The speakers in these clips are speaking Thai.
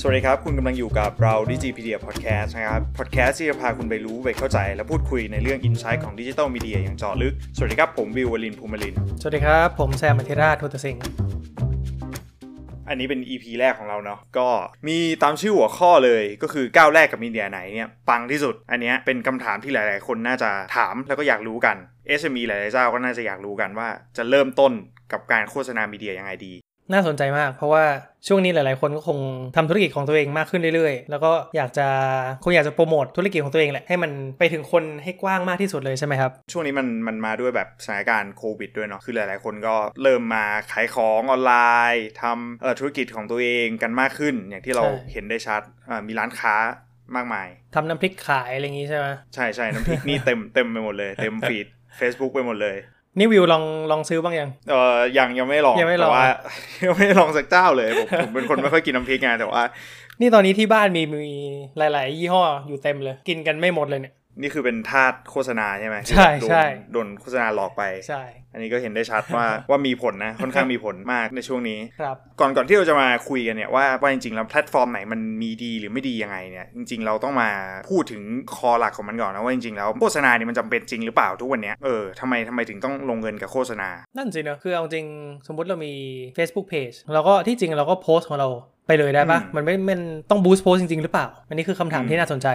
สวัสดีครับ คุณกำลังอยู่กับเรา Digipedia Podcast นะครับ Podcast ที่จะพาคุณไปรู้ไปเข้าใจ และพูดคุยในเรื่องอินไซต์ของดิจิทัลมีเดียอย่างเจาะลึก สวัสดีครับ ผมวิววลินภูมิลิน สวัสดีครับ ผมแซมอธิราชทุตสิงห์อันนี้เป็น EP แรกของเราเนาะก็มีตามชื่อหัวข้อเลยก็คือก้าวแรกกับมีเดียไหนเนี่ยปังที่สุด อันเนี้ยเป็นคำถามที่หลาย ๆ คนน่าจะถามแล้วก็อยากรู้กัน SME หลายๆเจ้าก็น่าจะอยากรู้กันว่าจะเริ่มต้นกับการโฆษณามีเดียยังไงดี น่าสนใจมาก เพราะว่าช่วงนี้หลาย ๆ คนก็คงทำธุรกิจของตัวเองมากขึ้นเรื่อย ๆ แล้วก็อยากจะคงอยากจะโปรโมทธุรกิจของตัวเองแหละให้มันไปถึงคนให้กว้างมากที่สุดเลยใช่ไหมครับ ช่วงนี้มันมันมาด้วยแบบสถานการณ์โควิดด้วยเนาะคือหลาย ๆ คนก็เริ่มมาขายของออนไลน์ทำเอ่อธุรกิจของตัวเองกันมากขึ้น อย่างที่เราใช่เห็นได้ชัดอ่ามีร้านค้ามากมายทำน้ำพริกขายอะไรอย่างงี้ใช่ไหมใช่ใช่น้ำพริกนี่เต็มเต็มไปหมดเลย เต็มฟีด Facebook ไปหมดเลย นี่วิวลองลองซื้อบ้างยังเออยังยังไม่ลองยังไม่ลองแต่ว่ายังไม่ลองสักเจ้าเลยผมผมเป็นคนไม่ค่อยกินน้ำพริกไงแต่ว่า นี่ตอนนี้ที่บ้านมีมีหลาย ๆ ยี่ห้ออยู่เต็มเลย กินกันไม่หมดเลยเนี่ย นี่คือเป็นทาสโฆษณาใช่ไหมใช่โดนใช่โดนโฆษณาหลอกไปใช่อันนี้ก็เห็นได้ชัดว่าว่ามีผลนะค่อนข้างมีผลมากในช่วงนี้ครับก่อนก่อนที่เราจะมาคุยกันเนี่ยว่าว่าจริงๆแล้วแพลตฟอร์มไหนมันมีดีหรือไม่ดียังไงเนี่ยจริง ๆ เราต้องมาพูดถึงคอหลักของมันก่อนนะว่าจริงๆแล้วโฆษณาเนี่ยมันจำเป็นจริงหรือเปล่าทุกวันเนี้ยเออทำไมทำไมถึงต้องลงเงินกับโฆษณา นั่นสิเนอะคือเอาจริงสมมุติเรามี Facebook Page เราก็ที่จริงเราก็โพสต์ของเราไปเลยได้ปะอืมมันไม่มันต้องบูสต์โพสต์จริง ๆ หรือเปล่า อันนี้คือคำถามอืมที่น่าสนใจ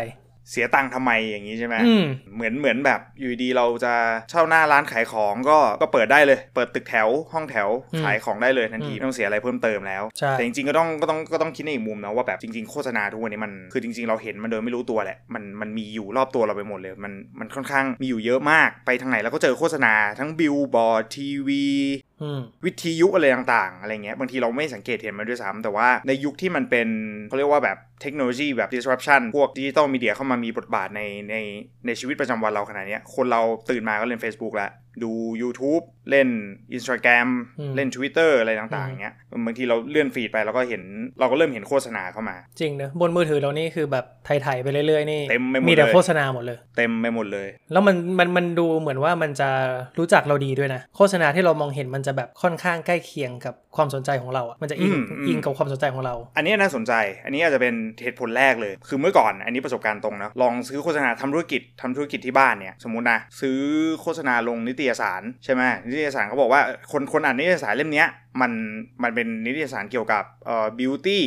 เสียตังค์ทำไมอย่างนี้ใช่ไหมอืมเหมือนเหมือนแบบอยู่ดีเราจะเช่าหน้าร้านขายของก็ก็เปิดได้เลย เปิดตึกแถวห้องแถวอืมขายของได้เลยทันทีอืมไม่ต้องเสียอะไรเพิ่มเติมแล้วใช่แต่จริงๆก็ต้องก็ต้องก็ต้องคิดในอีกมุมนะว่าแบบจริงๆโฆษณาทุกวันนี้มันคือจริง ๆ เราเห็นมันโดยไม่รู้ตัวแหละมันมันมีอยู่รอบตัวเราไปหมดเลย มันมันค่อนข้างมีอยู่เยอะมากไปทางไหนเราก็เจอโฆษณาทั้งบิลบอร์ดทีวีอืม วิทยุอะไรต่างๆ อะไรเงี้ยบางทีเราไม่สังเกตเห็นมันด้วยซ้ำแต่ว่าในยุคที่มันเป็นเขาเรียกว่าแบบเทคโนโลยีแบบ disruption พวก digital media เข้ามามีบทบาทในในในชีวิตประจำวันเราขนาดนี้คนเราตื่นมาก็เล่น Facebook แล้วดู YouTube เล่น Instagram อืมเล่น Twitter อะไรต่างๆเงี้ยบางทีเราเลื่อน feed ไปเราก็เห็นเราก็เริ่มเห็นโฆษณาเข้ามา จริงเนอะบนมือถือเรานี่คือแบบไถๆไปเรื่อยๆนี่เต็มไปหมดมีแต่เลยโฆษณาหมดเลย เต็มไปหมดเลย แล้วมันมันมันดูเหมือนว่ามันจะรู้จักเราดีด้วยนะ โฆษณาที่เรามองเห็นมันจะแบบค่อนข้างใกล้เคียงกับความสนใจของเราอะมันจะอิงอืมอืมอิงกับความสนใจของเรา อันนี้น่าสนใจ อันนี้อาจจะเป็นเหตุผลแรกเลย คือเมื่อก่อนอันนี้ประสบการณ์ตรงนะลองซื้อโฆษณาทำธุรกิจทำธุรกิจที่บ้านเนี่ยสมมุตินะซื้อโฆษณาลงนิตยสารใช่ไหมนิตยสารเขาบอกว่าคนคนอ่านนิตยสารเล่มเนี้ยมันมันเป็นนิตยสารเกี่ยวกับเอ่อบิวตี้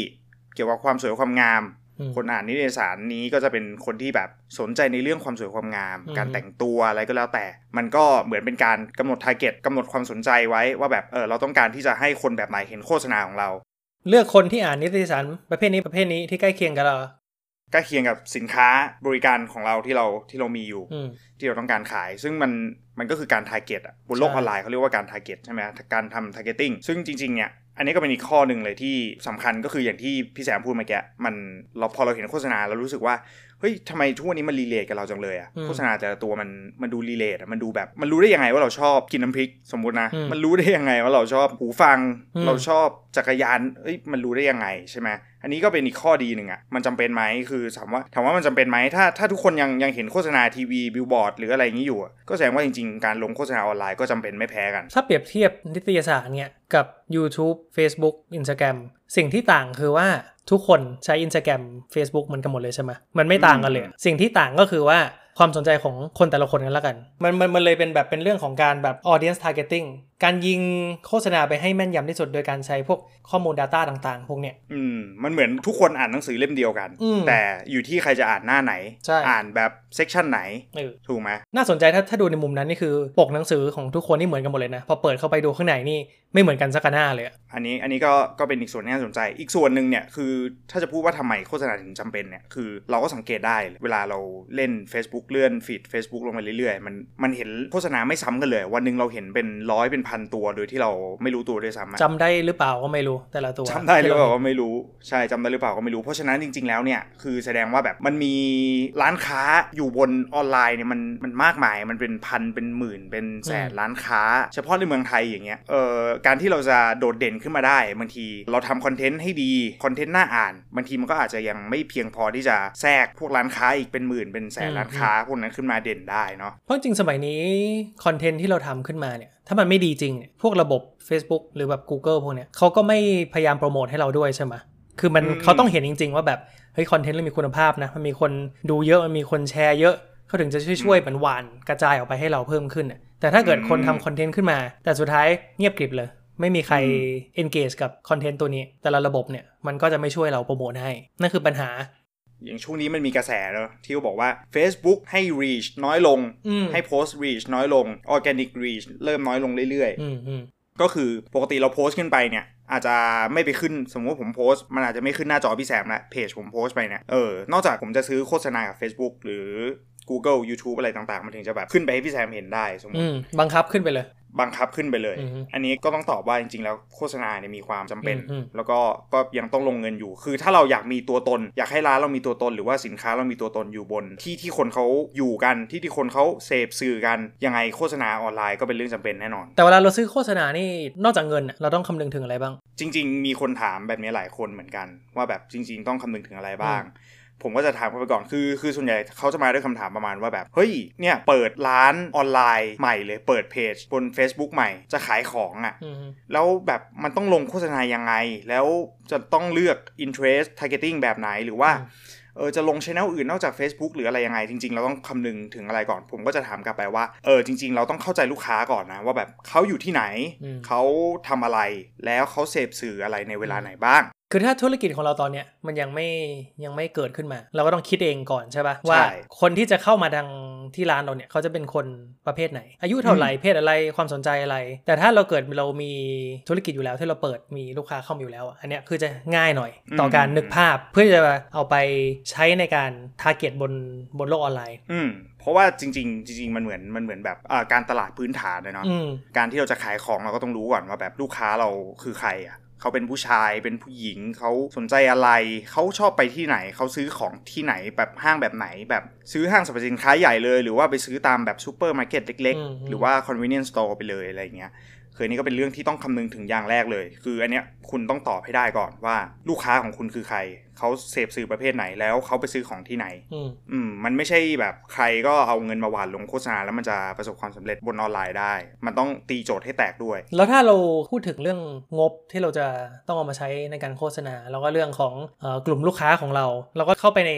เกี่ยวกับความสวยความงามอืมคนอ่านนิตยสารนี้ก็จะเป็นคนที่แบบสนใจในเรื่องความสวยความงามอืมการแต่งตัวอะไรก็แล้วแต่ มันก็เหมือนเป็นการกำหนดทาร์เก็ตกำหนดความสนใจไว้ว่าแบบเออเราต้องการที่จะให้คนแบบไหนเห็นโฆษณาของเรา เลือกคนที่อ่านนิตยสารประเภทนี้ประเภทนี้ที่ใกล้เคียงกับเรา ใกล้เคียงกับสินค้าบริการของเราที่เราที่เรามีอยู่อืมที่เราต้องการขาย ซึ่งมันมันก็คือการ target อะบนโลกใช่ออนไลน์เขาเรียกว่าการ target ใช่ไหมการทำ targeting ซึ่งจริงๆเนี่ยอันนี้ก็เป็นอีกข้อหนึ่งเลยที่สำคัญก็คืออย่างที่พี่แสมพูดเมื่อกี้มันเราพอเราเห็นโฆษณาเรารู้สึกว่าเฮ้ยทำไมทุกวันนี้มัน relate กับเราจังเลยอะโฆษณาแต่ละตัวมันมันดู relate อะมันดูแบบ มันรู้ได้ยังไงว่าเราชอบกินน้ำพริกสมมุตินะ มันรู้ได้ยังไงว่าเราชอบหูฟัง เราชอบจักรยานเอ้ยมันรู้ได้ยังไงใช่ไหม อันนี้ก็เป็นอีกข้อดีหนึ่งอะมันจำเป็นไหมคือถามว่าถามว่ามันจำเป็นไหมถ้าถ้าทุกคนยังยังเห็นโฆษณาทีวีบิลบอร์ดหรืออะไรอย่างนี้อยู่อะก็แสดงว่าจริงๆ การลงโฆษณาออนไลน์ก็จำเป็นไม่แพ้กัน ถ้าเปรียบเทียบนิตยสารเนี่ยกับ YouTube Facebook Instagram สิ่งที่ต่างคือว่าทุกคนใช้ Instagram Facebook เหมันกันหมดเลยใช่ไหมมันไม่ต่างกันเลย สิ่งที่ต่างก็คือว่า ความสนใจของคนแต่ละคนกันละกัน มันมันมันเลยเป็นแบบเป็นเรื่องของการแบบ audience targeting การยิงโฆษณาไปให้แม่นยำที่สุดโดยการใช้พวกข้อมูล Data ต่าง ๆ พวกเนี้ยอืมมันเหมือนทุกคนอ่านหนังสือเล่มเดียวกันอืมแต่อยู่ที่ใครจะอ่านหน้าไหนใช่อ่านแบบเซกชันไหนเออถูกไหมน่าสนใจถ้าถ้าดูในมุมนั้นนี่คือปกหนังสือของทุกคนนี่เหมือนกันหมดเลยนะ พอเปิดเข้าไปดูข้างในนี่ไม่เหมือนกันสักหน้าเลยอะอันนี้อันนี้ก็ก็เป็นอีกส่วนที่น่าสนใจ อีกส่วนหนึ่งเนี่ยคือถ้าจะพูดว่าทำไมโฆษณาถึงจำเป็นเนี่ยคือเราก็สังเกตได้เลยเวลาเราเล่น Facebook เลื่อนฟีด Facebook ลงไปเรื่อยๆ มันมันเห็นโฆษณาไม่ซ้ำกันเลย วันหนึ่งเราเห็นเป็นร้อยเป็นพันตัวโดยที่เราไม่รู้ตัวด้วยซ้ำอะจำได้หรือเปล่าก็ไม่รู้แต่ละตัวจำได้หรือเปล่าที่ก็ไม่รู้ใช่จำได้หรือเปล่าก็ไม่รู้เพราะฉะนั้นจริง ๆแล้วเนี่ยคือแสดงว่าแบบมันมีร้านค้าอยู่บนออนไลน์เนี่ยมันมันมากมายมันเป็นพันเป็นหมื่นเป็นแสนร้านค้า เฉพาะในเมืองไทยอย่างเงี้ยเอ่อการที่เราจะโดดเด่นขึ้นมาได้บางทีเราทำคอนเทนต์ให้ดีคอนเทนต์น่าอ่านบางทีมันก็อาจจะยังไม่เพียงพอที่จะแทรกพวกร้านค้าอีกเป็นหมื่นเป็นแสนร้านค้าพวกนั้นขึ้นมาเด่นได้เนาะเพราะจริงสมัยนี้คอนเทนต์ที่เราทำขึ้นมาเนี่ยถ้ามันไม่ดีจริงเนี่ยพวกระบบ Facebook หรือแบบ Google พวกเนี้ยเขาก็ไม่พยายามโปรโมทให้เราด้วยใช่ไหมคือมันอืมเขาต้องเห็นจริง ๆ ว่าแบบเฮ้ยคอนเทนต์เรามีคุณภาพนะมันมีคนดูเยอะมันมีคนแชร์เยอะเขาถึงจะช่วยช่วยๆเหมือนหวานกระจายออกไปให้เราเพิ่มขึ้นน่ะแต่ถ้าเกิดคนทำคอนเทนต์ขึ้นมา แต่สุดท้ายเงียบกริบเลยไม่มีใคร engage กับคอนเทนต์ตัวนี้ แต่ละระบบเนี่ย มันก็จะไม่ช่วยเราโปรโมทให้ นั่นคือปัญหา อย่างช่วงนี้มันมีกระแสเนอะที่เขาบอกว่า Facebook ให้ reach น้อยลงอืมให้ post reach น้อยลง organic reach เริ่มน้อยลงเรื่อยอืมอืมๆก็คือปกติเราโพสต์ขึ้นไปเนี่ยอาจจะไม่ไปขึ้นสมมติว่าผมโพสต์ มันอาจจะไม่ขึ้นหน้าจอพี่แซมละเพจผมโพสต์ไปเนี่ยเออนอกจากผมจะซื้อโฆษณากับ Facebook หรือ Google YouTube อะไรต่างๆ มันถึงจะแบบขึ้นไปให้พี่แซมเห็นได้สมมอืติมบังคับขึ้นไปเลย บังคับขึ้นไปเลยอือฮึอันนี้ก็ต้องตอบว่าจริงๆ แล้วโฆษณาเนี่ยมีความจำเป็นอืมอืมแล้วก็ก็ยังต้องลงเงินอยู่ คือถ้าเราอยากมีตัวตน อยากให้ร้านเรามีตัวตน หรือว่าสินค้าเรามีตัวตนอยู่บน ที่ที่คนเขาอยู่กันที่ที่คนเขาเสพสื่อกันยังไงโฆษณาออนไลน์ก็เป็นเรื่องจำเป็นแน่นอน แต่เวลาเราซื้อโฆษณานี่นอกจากเงินน่ะเราต้องคำนึงถึงอะไรบ้าง จริง ๆ มีคนถามแบบนี้หลายคนเหมือนกัน ว่าแบบจริง ๆ ต้องคำนึงถึงอะไรบ้าง ผมก็จะถามเขาไปก่อนคือคือส่วนใหญ่เขาจะมาด้วยคำถามประมาณว่าแบบ เฮ้ยเนี่ยเปิดร้านออนไลน์ใหม่เลยเปิดเพจบน Facebook ใหม่จะขายของอะ่ะอืมแล้วแบบมันต้องลงโฆษณายังไง แล้วจะต้องเลือก interest targeting แบบไหนหรือว่าอืมเออจะลงช่องอื่นนอกจาก Facebook หรืออะไรยังไง จริง ๆ เราต้องคำนึงถึงอะไรก่อน ผมก็จะถามกลับไปว่าเออจริง ๆ เราต้องเข้าใจลูกค้าก่อนนะ ว่าแบบเขาอยู่ที่ไหนอืมเขาทำอะไรแล้วเขาเสพสื่ออะไรในเวลาไหนบ้าง คือถ้าธุรกิจของเราตอนเนี้ยมันยังไม่ยังไม่เกิดขึ้นมา เราก็ต้องคิดเองก่อนใช่ปะใช่ว่าคนที่จะเข้ามาทางที่ร้านเราเนี่ยเขาจะเป็นคนประเภทไหน อายุเท่าไหร่เพศอะไรความสนใจอะไร แต่ถ้าเราเกิดเรามีธุรกิจอยู่แล้วที่เราเปิดมีลูกค้าเข้ามาอยู่แล้วอะอันเนี้ยคือจะง่ายหน่อย ต่อการนึกภาพเพื่อจะเอาไปใช้ในการทาร์เก็ตบนบนโลกออนไลน์ อืมเพราะว่าจริง ๆ จริง ๆ มันเหมือนมันเหมือนแบบอ่าการตลาดพื้นฐานเลยเนาะอืมการที่เราจะขายของเราก็ต้องรู้ก่อนว่าแบบลูกค้าเราคือใครอะ เขาเป็นผู้ชายเป็นผู้หญิงเขาสนใจอะไร เขาชอบไปที่ไหน เขาซื้อของที่ไหนแบบห้างแบบไหน แบบซื้อห้างสรรพสินค้าใหญ่เลย หรือว่าไปซื้อตามแบบซูเปอร์มาร์เก็ตเล็กอืมๆหรือว่า convenience store ไปเลยอะไรอย่างเงี้ยคืออันนี้ก็เป็นเรื่องที่ต้องคำนึงถึงอย่างแรกเลย คืออันเนี้ยคุณต้องตอบให้ได้ก่อนว่าลูกค้าของคุณคือใคร เขาเสพสื่อประเภทไหนแล้วเขาไปซื้อของที่ไหนอืมอืมมันไม่ใช่แบบใครก็เอาเงินมาหว่านลงโฆษณาแล้วมันจะประสบความสำเร็จบนออนไลน์ได้ มันต้องตีโจทย์ให้แตกด้วย แล้วถ้าเราพูดถึงเรื่องงบที่เราจะต้องเอามาใช้ในการโฆษณา แล้วก็เรื่องของเออกลุ่มลูกค้าของเราเราก็เข้าไปใน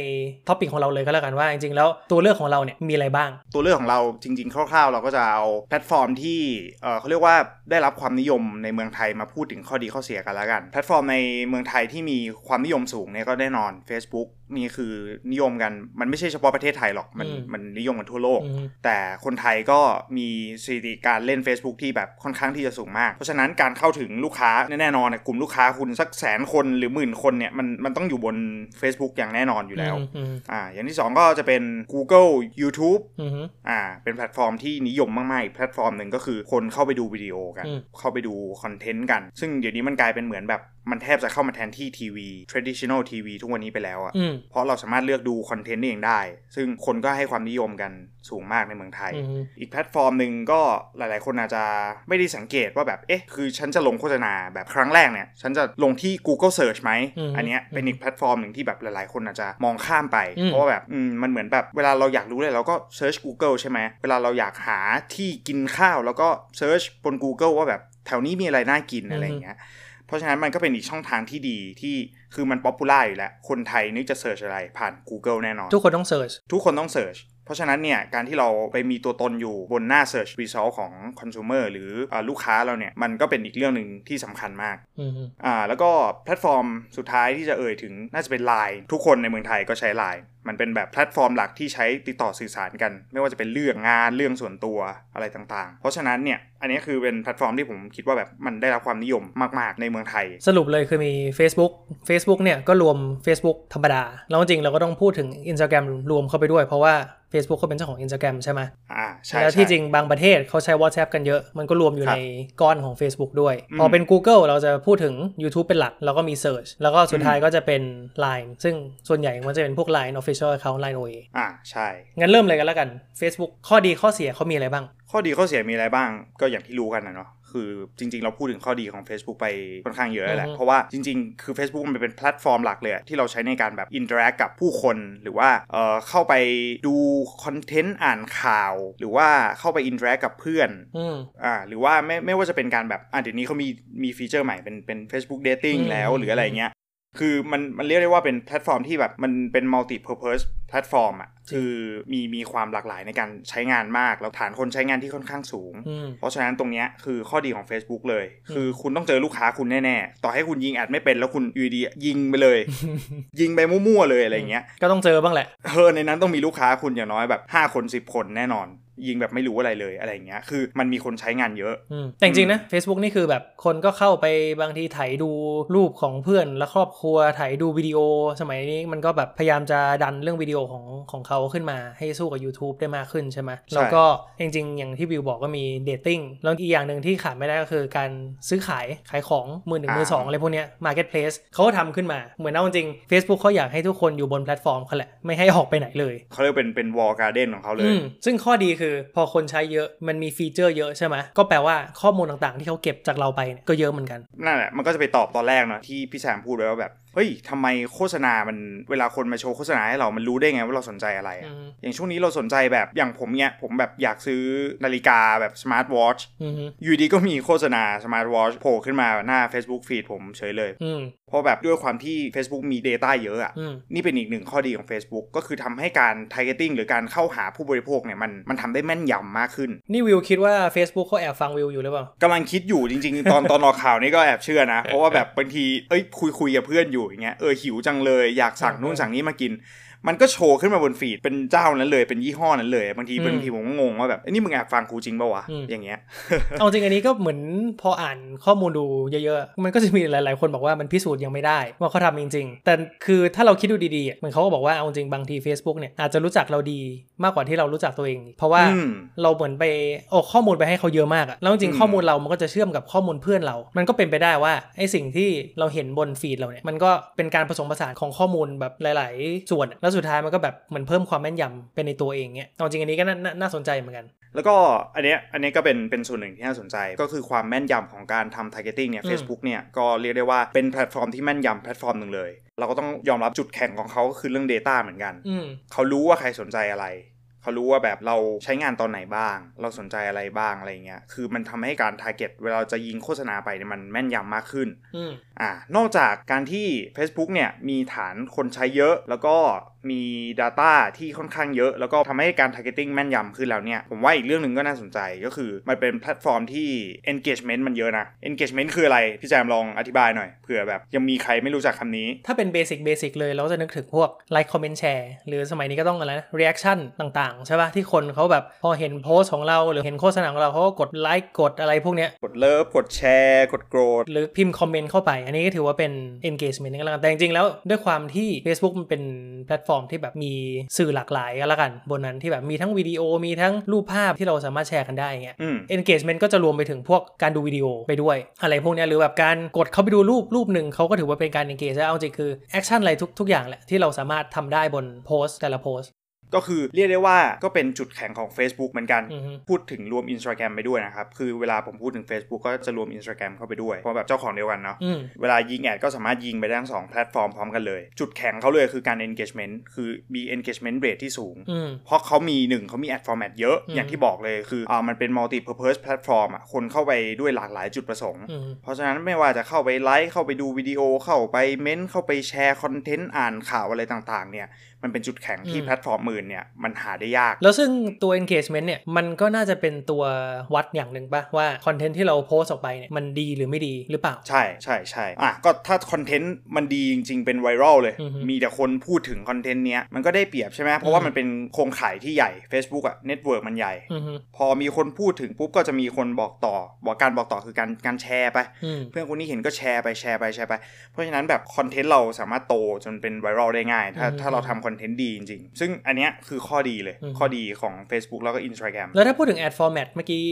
topic ของเราเลยก็แล้วกันว่าจริงๆแล้วตัวเลือกของเราเนี่ยมีอะไรบ้าง ตัวเลือกของเราจริง ๆ คร่าวๆ เราก็จะเอาแพลตฟอร์มที่เออเขาเรียกว่าได้รับความนิยมในเมืองไทยมาพูดถึงข้อดีข้อเสียกันแล้วกัน แพลตฟอร์มในเมืองไทยที่มีความนิยมสูงเนี่ยก็แน่นอน Facebook นี่คือนิยมกันมันไม่ใช่เฉพาะประเทศไทยหรอก มันอืมมันนิยมกันทั่วโลกอืมแต่คนไทยก็มีสถิติการเล่น Facebook ที่แบบค่อนข้างที่จะสูงมาก เพราะฉะนั้นการเข้าถึงลูกค้าแน่นอนเนี่ยกลุ่มลูกค้าคุณสักแสนคนหรือหมื่นคนเนี่ยมันมันต้องอยู่บน Facebook อย่างแน่นอนอยู่แล้วอืมอ่าอย่างที่ 2 ก็จะเป็น Google YouTube อืมอืมอ่าเป็นแพลตฟอร์มที่นิยมมากๆอีกแพลตฟอร์มหนึ่งก็คือคนเข้าไปดูวิดีโอกันอืมเข้าไปดูคอนเทนต์กัน ซึ่งเดี๋ยวนี้มันกลายเป็นเหมือนแบบ มันแทบจะเข้ามาแทนที่ทีวี traditional TV ทุกวันนี้ไปแล้วอะอืมเพราะเราสามารถเลือกดูคอนเทนต์เองได้ ซึ่งคนก็ให้ความนิยมกันสูงมากในเมืองไทยอืมอีกแพลตฟอร์มหนึ่งก็หลาย ๆ คนอาจจะไม่ได้สังเกตว่าแบบ เอ๊ะ คือฉันจะลงโฆษณาแบบครั้งแรกเนี่ย ฉันจะลงที่ Google Search ไหมอืมอันเนี้ยเป็นอีกแพลตฟอร์มหนึ่งที่แบบหลาย ๆ คนอาจจะมองข้ามไปอืมเพราะว่าแบบอืมมันเหมือนแบบเวลาเราอยากรู้เลยเราก็ Search Google ใช่ไหม เวลาเราอยากหาที่กินข้าว แล้วก็ Search บน Google ว่าแบบแถวนี้มีอะไรน่ากินอะไรอย่างเงี้ย เพราะฉะนั้นมันก็เป็นอีกช่องทางที่ดีที่คือมัน popular อยู่แล้ว คนไทยนึกจะ search อะไรผ่าน Google แน่นอน ทุกคนต้อง search ทุกคนต้อง Search เพราะฉะนั้นเนี่ยการที่เราไปมีตัวตนอยู่บนหน้า Search Result ของ Consumer หรืออาลูกค้าเราเนี่ย มันก็เป็นอีกเรื่องหนึ่งที่สำคัญมากอืมอ่าแล้วก็แพลตฟอร์มสุดท้ายที่จะเอ่ยถึงน่าจะเป็น Line ทุกคนในเมืองไทยก็ใช้ Line มันเป็นแบบแพลตฟอร์มหลักที่ใช้ติดต่อสื่อสารกัน ไม่ว่าจะเป็นเรื่องงานเรื่องส่วนตัวอะไรต่างๆ เพราะฉะนั้นเนี่ยอันนี้คือเป็นแพลตฟอร์มที่ผมคิดว่าแบบมันได้รับความนิยมมาก ๆ ในเมืองไทย สรุปเลยคือมี Facebook Facebook เนี่ยก็รวม Facebook ธรรมดา แล้วจริงๆเราก็ต้องพูดถึง Instagram รวมเข้าไปด้วยเพราะว่า Facebook เขาเป็นเจ้าของ Instagram ใช่ไหมอ่าใช่แล้วที่ใช่จริงบางประเทศเขาใช้ WhatsApp กันเยอะ มันก็รวมอยู่ครัในบก้อนของ Facebook ด้วยอืมพอเป็น Google เราจะพูดถึง YouTube เป็นหลัก แล้วก็มี Search แล้วก็สุดท้ายก็จะเป็น Line ซึ่งส่วนใหญ่มันจะเป็นพวก Line Official Account Line OA อ่าใช่ งั้นเริ่มเลยกันแล้วกัน Facebook ข้อดีข้อเสียเขามีอะไรบ้าง ข้อดีข้อเสียมีอะไรบ้าง ก็อย่างที่รู้กันนะเนาะคือคือจริง ๆ เราพูดถึงข้อดีของ Facebook ไปค่อนข้างเยอะแหละอือฮึเพราะว่าจริง ๆ คือ Facebook มันเป็นแพลตฟอร์มหลักเลยอะที่เราใช้ในการแบบ interact กับผู้คนหรือว่าเอ่อเข้าไปดูคอนเทนต์อ่านข่าว หรือว่าเข้าไป interact กับเพื่อนอืมอ่าหรือว่าไม่ไม่ว่าจะเป็นการแบบอ่าเดี๋ยวนี้เขามีมีฟีเจอร์ใหม่เป็นเป็น Facebook Dating อืมแล้วหรืออะไรเงี้ย คือมันมันเรียกได้ว่าเป็นแพลตฟอร์มที่แบบมันเป็น multi purpose แพลตฟอร์มอะคือมีมีความหลากหลายในการใช้งานมาก แล้วฐานคนใช้งานที่ค่อนข้างสูงอืมเพราะฉะนั้นตรงเนี้ยคือข้อดีของ Facebook เลย คือคุณต้องเจอลูกค้าคุณแน่ๆ ต่อให้คุณยิง ad ไม่เป็นแล้วคุณอยู่ดีๆยิงไปเลย ยิงไปมั่วๆเลยอะไรเงี้ยก็ต้องเจอบ้างแหละเออในนั้นต้องมีลูกค้าคุณอย่างน้อยแบบ 5 คน 10 คนแน่นอน ยิงแบบไม่รู้อะไรเลยอะไรเงี้ย คือมันมีคนใช้งานเยอะอืมแต่จริงๆนะ Facebook นี่คือแบบคนก็เข้าไปบางทีถ่ายดูรูปของเพื่อนและครอบครัวถ่ายดูวิดีโอ สมัยนี้มันก็แบบพยายามจะดันเรื่องวิดีโอของของเขาขึ้นมาให้สู้กับ YouTube ได้มากขึ้นใช่ไหมแล้วก็จริง ๆ อย่างที่บิวบอกก็มี dating แล้วอีกอย่างหนึ่งที่ขาดไม่ได้ก็คือการซื้อขายขายของมือหนึ่งมือสองอะไรพวกเนี้ย Marketplace เขาก็ทำขึ้นมาเหมือนเอาจริงๆ Facebook เขาอยากให้ทุกคนอยู่บนแพลตฟอร์มเขาแหละไม่ให้ออกไปไหนเลยเขาเรียกเป็นเป็น walled garden ของเขาเลยอืมซึ่งข้อดีคือพอคนใช้เยอะมันมีฟีเจอร์เยอะใช่ไหมก็แปลว่าข้อมูลต่างๆ ที่เขาเก็บจากเราไปเนี่ยก็เยอะเหมือนกันนั่นแหละมันก็จะไปตอบตอนแรกเนาะที่พี่แซมพูดไว้ว่าแบบ เฮ้ยทำไมโฆษณามันเวลาคนมาโชว์โฆษณาให้เรามันรู้ได้ไงว่าเราสนใจอะไรอะอืมอย่างช่วงนี้เราสนใจแบบอย่างผมเนี่ยผมแบบอยากซื้อนาฬิกาแบบสมาร์ทวอชอืมอยู่ดีๆก็มีโฆษณาสมาร์ทวอชโผล่ขึ้นมาหน้า Facebook Feed ผมเฉยเลยอืมเพราะแบบด้วยความที่ Facebook มี Data เยอะอะอืมนี่เป็นอีกหนึ่งข้อดีของ Facebook ก็คือทำให้การ targeting หรือการเข้าหาผู้บริโภคเนี่ยมันมันทำได้แม่นยำมากขึ้น นี่วิวคิดว่า Facebook เขาแอบฟังวิวอยู่หรือเปล่ากำลังคิดอยู่จริง ๆ ตอนตอนออกข่าวนี้ก็แอบเชื่อนะ เพราะว่าแบบบางทีเอ้ยคุยคุยกับเพื่อนอยู่อย่างเงี้ยเออหิวจังเลยอยากสั่งนู่นสั่งนี้มากิน มันก็โชว์ขึ้นมาบนฟีดเป็นเจ้านั้นเลยเป็นยี่ห้อนั้นเลย บางทีอืมบางทีผมก็งงว่าแบบเอ้ยนี่มึงแอบฟังกูจริงปะวะอืมอย่างเงี้ยเอาจริงอันนี้ก็เหมือนพออ่านข้อมูลดูเยอะๆ มันก็จะมีหลายๆ คนบอกว่ามันพิสูจน์ยังไม่ได้ว่าเขาทำจริง ๆ แต่คือถ้าเราคิดดูดีๆอะเหมือนเขาก็บอกว่าเอาจริงบางที Facebook เนี่ยอาจจะรู้จักเราดีมากกว่าที่เรารู้จักตัวเอง เพราะว่าอืมเราเหมือนไปเอาข้อมูลไปให้เขาเยอะมากอะแล้วจริงอืมๆข้อมูลเรามันก็จะเชื่อมกับข้อมูลเพื่อนเรา มันก็เป็นไปได้ว่าไอ้สิ่งที่เราเห็นบนฟีดเราเนี่ยมันก็เป็นการผสมผสานของข้อมูลแบบหลาย ๆ ส่วนอะแล้วสุดท้ายมันก็แบบเหมือนเพิ่มความแม่นยำเป็นในตัวเองเนี่ยเอาจริงอันนี้ก็น่าน่าน่าสนใจเหมือนกัน แล้วก็อันเนี้ยอันเนี้ยก็เป็นเป็นส่วนหนึ่งที่น่าสนใจ ก็คือความแม่นยำของการทำ targeting เนี่ยอืม Facebook เนี่ยก็เรียกได้ว่าเป็นแพลตฟอร์มที่แม่นยำแพลตฟอร์มหนึ่งเลย เราก็ต้องยอมรับจุดแข็งของเขาก็คือเรื่อง Data เหมือนกันอืมเขารู้ว่าใครสนใจอะไร เขารู้ว่าแบบเราใช้งานตอนไหนบ้าง เราสนใจอะไรบ้างอะไรเงี้ย คือมันทำให้การ target เวลาเราจะยิงโฆษณาไปเนี่ยมันแม่นยำมากขึ้นอืมอ่านอกจากการที่ Facebook เนี่ยมีฐานคนใช้เยอะ แล้วก็มี Data ที่ค่อนข้างเยอะ แล้วก็ทำให้การ targeting แม่นยำขึ้นแล้วเนี่ย ผมว่าอีกเรื่องหนึ่งก็น่าสนใจก็คือ มันเป็นแพลตฟอร์มที่ engagement มันเยอะนะ engagement คืออะไร พี่แจมลองอธิบายหน่อยเผื่อแบบยังมีใครไม่รู้จักคำนี้ ถ้าเป็น basic basic เลยเราก็จะนึกถึงพวก like comment share หรือสมัยนี้ก็ต้องอะไรนะ reaction ต่างๆใช่ป่ะที่คนเขาแบบพอเห็นโพสต์ของเราหรือเห็นโฆษณาของเราเขาก็กดไลค์กดอะไรพวกเนี้ยกด love กดแชร์กดโกรธหรือพิมพ์คอมเมนต์เข้าไป อันนี้ก็ถือว่าเป็น engagement ก็แล้วกันแต่จริงๆแล้วด้วยความที่ Facebook มันเป็นแพลตฟอร์มที่แบบมีสื่อหลากหลายก็แล้วกัน บนนั้นที่แบบมีทั้งวิดีโอมีทั้งรูปภาพที่เราสามารถแชร์กันได้เงี้ยอืม engagement ก็จะรวมไปถึงพวกการดูวิดีโอไปด้วย อะไรพวกเนี้ยหรือแบบการกดเข้าไปดูรูปรูปหนึ่งเขาก็ถือว่าเป็นการ engage แล้วเอาจริงคือ action อะไรทุกทุกอย่างแหละที่เราสามารถทำได้บนโพสต์แต่ละโพสต์ ก็คือเรียกได้ว่าก็เป็นจุดแข็งของ Facebook เหมือนกันอือฮึพูดถึงรวม Instagram ไปด้วยนะครับ คือเวลาผมพูดถึง Facebook ก็จะรวม Instagram เข้าไปด้วย เพราะแบบเจ้าของเดียวกันเนาะอืมเวลายิงแอดก็สามารถยิงไปได้ทั้งสองแพลตฟอร์มพร้อมกันเลย จุดแข็งเขาเลยคือการ engagement คือมี engagement rate ที่สูงอืมเพราะเขามีหนึ่งเขามี ad format เยอะอืมอย่างที่บอกเลยคืออ่ามันเป็น multi purpose platform อะคนเข้าไปด้วยหลากหลายจุดประสงค์อืมเพราะฉะนั้นไม่ว่าจะเข้าไปไลค์เข้าไปดูวิดีโอเข้าไปเม้นต์เข้าไปแชร์คอนเทนต์อ่านข่าวอะไรต่างๆเนี่ย มันเป็นจุดแข็งที่อืมแพลตฟอร์มอื่นเนี่ยมันหาได้ยาก แล้วซึ่งตัว engagement เนี่ยมันก็น่าจะเป็นตัววัดอย่างหนึ่งปะว่าคอนเทนต์ที่เราโพสต์ออกไปเนี่ยมันดีหรือไม่ดีหรือเปล่า ใช่ใช่ใช่อะก็ถ้าคอนเทนต์มันดีจริง ๆ เป็นไวรัลเลยอือฮึมีแต่คนพูดถึงคอนเทนต์เนี้ยมันก็ได้เปรียบใช่ไหมเพราะว่าอืมมันเป็นโครงข่ายที่ใหญ่ Facebook อะ network มันใหญ่อืมฮึพอมีคนพูดถึงปุ๊บก็จะมีคนบอกต่อ บอกการบอกต่อคือการการแชร์ไปอืมเพื่อนคนนี้เห็นก็แชร์ไปแชร์ไปแชร์ไป เพราะฉะนั้นแบบคอนเทนต์เราสามารถโตจนเป็นไวรัลได้ง่าย ถ้าอืมถ้าเราทำคอนเทนต์ดีจริงๆ ซึ่งอันเนี้ยคือข้อดีเลยอืมข้อดีของ Facebook แล้วก็ Instagram แล้วถ้าพูดถึง ad format เมื่อกี้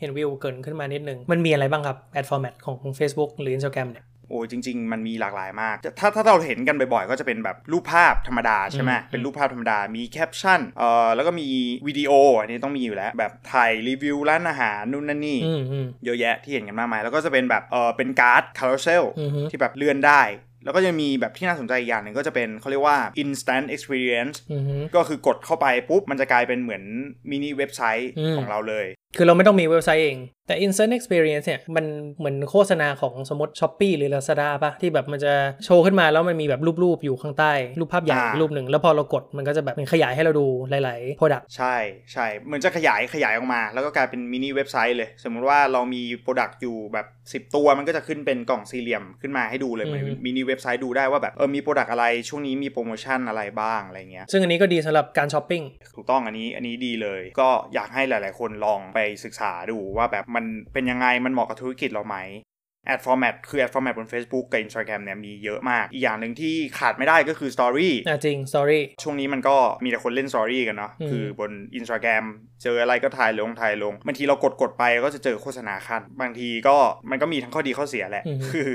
เห็นวิวเกริ่นขึ้นมานิดนึง มันมีอะไรบ้างครับ ad format ของ Facebook หรือ Instagram เนี่ยโอ้จริง ๆ มันมีหลากหลายมาก ถ้าถ้าเราเห็นกันบ่อยๆ ก็จะเป็นแบบรูปภาพธรรมดาใช่ไหมอืมเป็นรูปภาพธรรมดา มีแคปชั่น เอ่อ แล้วก็มีวิดีโอ อันนี้ต้องมีอยู่แล้ว แบบถ่ายรีวิวร้านอาหารนู่นนั่นนี่อืมอืมเยอะแยะที่เห็นกันมากมาย แล้วก็จะเป็นแบบ เออเป็นการ์ด carousel อือฮึที่แบบเลื่อนได้ แล้วก็จะมีแบบที่น่าสนใจอีกอย่างหนึ่งก็จะเป็นเขาเรียกว่า instant experience อือฮึก็คือกดเข้าไปปุ๊บ มันจะกลายเป็นเหมือนมินิเว็บไซต์อืมของเราเลย คือเราไม่ต้องมีเว็บไซต์เอง แต่ Instant Experience เนี่ย มันเหมือนโฆษณาของสมมติ Shopee หรือ Lazada ป่ะที่แบบมันจะโชว์ขึ้นมาแล้วมันมีแบบรูปๆ อยู่ข้างใต้ รูปภาพใหญ่อ่ารูปหนึ่ง แล้วพอเรากดมันก็จะแบบมันขยายให้เราดูหลายๆ Product ใช่ใช่เหมือนจะขยายขยายออกมา แล้วก็กลายเป็นมินิเว็บไซต์เลย สมมุติว่าเรามี product อยู่แบบ 10 ตัวมันก็จะขึ้นเป็นกล่องสี่เหลี่ยมขึ้นมาให้ดูเลยเหมือนอืมมินิเว็บไซต์ดูได้ว่าแบบเออมี product อะไรช่วงนี้มีโปรโมชั่นอะไรบ้างอะไรเงี้ยซึ่งอันนี้ก็ดีสำหรับการช้อปปิ้งถูกต้องอันนี้อันนี้ดีเลย ก็อยากให้หลาย ๆ คนลองไปศึกษาดูว่าแบบมันเป็นยังไงมันเหมาะกับธุรกิจเราไหมad format คือ ad format บน Facebook กับ Instagram เนี่ยมีเยอะมาก อีกอย่างหนึ่งที่ขาดไม่ได้ก็คือ Story อะจริง Story ช่วงนี้มันก็มีแต่คนเล่น Story กันเนาะอืมคือบน Instagram เจออะไรก็ถ่ายลงถ่ายลงบางทีเรากดกดไปก็จะเจอโฆษณาคั่นบางทีก็มันก็มีทั้งข้อดีข้อเสียแหละ คือ